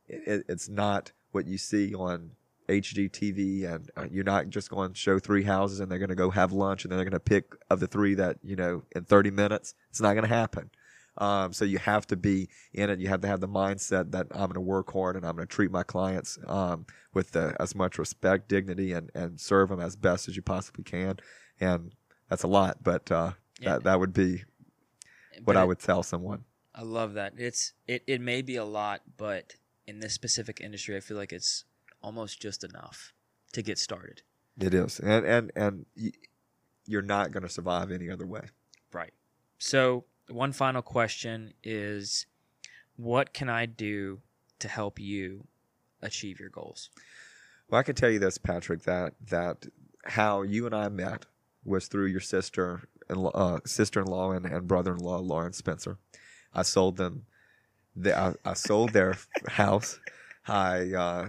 it it's not what you see on HGTV, and uh, you're not just going to show three houses and they're going to go have lunch and they're going to pick of the three that you know in 30 minutes. It's not going to happen. Um, so you have to be in it. You have to have the mindset that I'm going to work hard and I'm going to treat my clients um, with the, as much respect, dignity, and, and serve them as best as you possibly can. And that's a lot, but uh, Yeah. that that would be what But I it- would tell someone. I love that. It's it, it may be a lot, but in this specific industry, I feel like it's almost just enough to get started. It is, and and and you're not going to survive any other way. Right. So, one final question is what can I do to help you achieve your goals? Well, I can tell you this, Patrick, that that how you and I met was through your sister uh, sister-in-law and, and brother-in-law, Lauren Spencer. I sold them. The, I, I sold their house. I uh,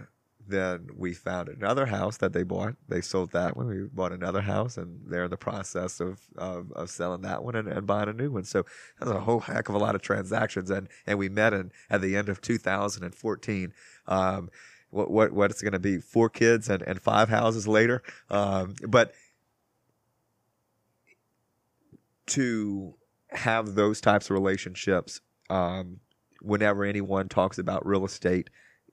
then we found another house that they bought. They sold that one. We bought another house, and they're in the process of of, of selling that one and, and buying a new one. So that's a whole heck of a lot of transactions. And and we met in at the end of 2014. Um, what what what it's going to be? Four kids and, and five houses later. Um, but to have those types of relationships, um, whenever anyone talks about real estate,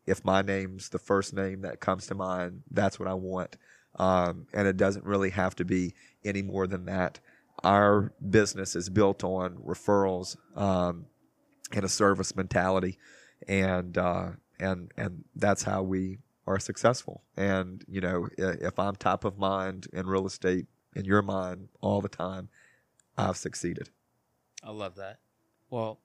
if my name's the first name that comes to mind, that's what I want. Um, and it doesn't really have to be any more than that. Our business is built on referrals um, and a service mentality, and uh, and and that's how we are successful. And you know, if I'm top of mind in real estate in your mind all the time, I've succeeded. I love that. Well,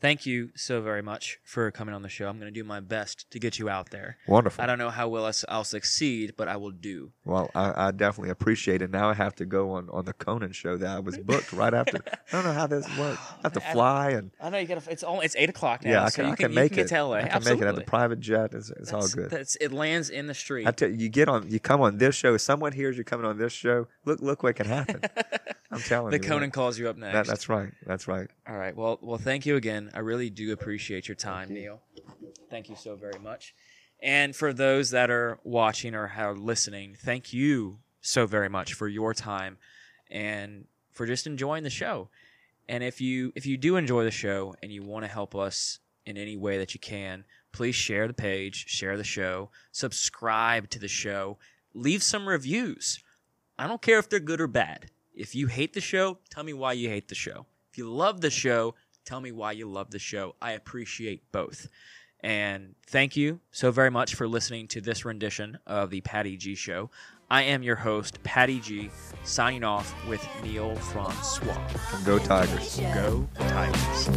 thank you so very much for coming on the show. I'm going to do my best to get you out there. Wonderful. I don't know how well I'll- I'll succeed, but I will do. Well, I, I definitely appreciate it. Now I have to go on, on the Conan show that I was booked right after. I don't know how this works. Oh, I have to fly and I know you got. to It's all. It's eight o'clock now. yeah, I so can, you I can, can you make can it. Get to LA. I can Absolutely. make it at the private jet. It's, it's all good. That's it. Lands in the street. I tell you, you get on, you come on this show. Someone hears you coming on this show. Look, look what can happen. I'm telling the you. The Conan man. calls you up next. That, that's right. That's right. All right. Well, well, thank you again. I really do appreciate your time, Neal. Thank you so very much. And for those that are watching or are listening, thank you so very much for your time and for just enjoying the show. And if you if you do enjoy the show and you want to help us in any way that you can, please share the page, share the show, subscribe to the show, leave some reviews. I don't care if they're good or bad. If you hate the show, tell me why you hate the show. If you love the show, tell me why you love the show. I appreciate both. And thank you so very much for listening to this rendition of the Patty G Show. I am your host, Patty G, signing off with Neal Francois. Go Tigers. Go Tigers.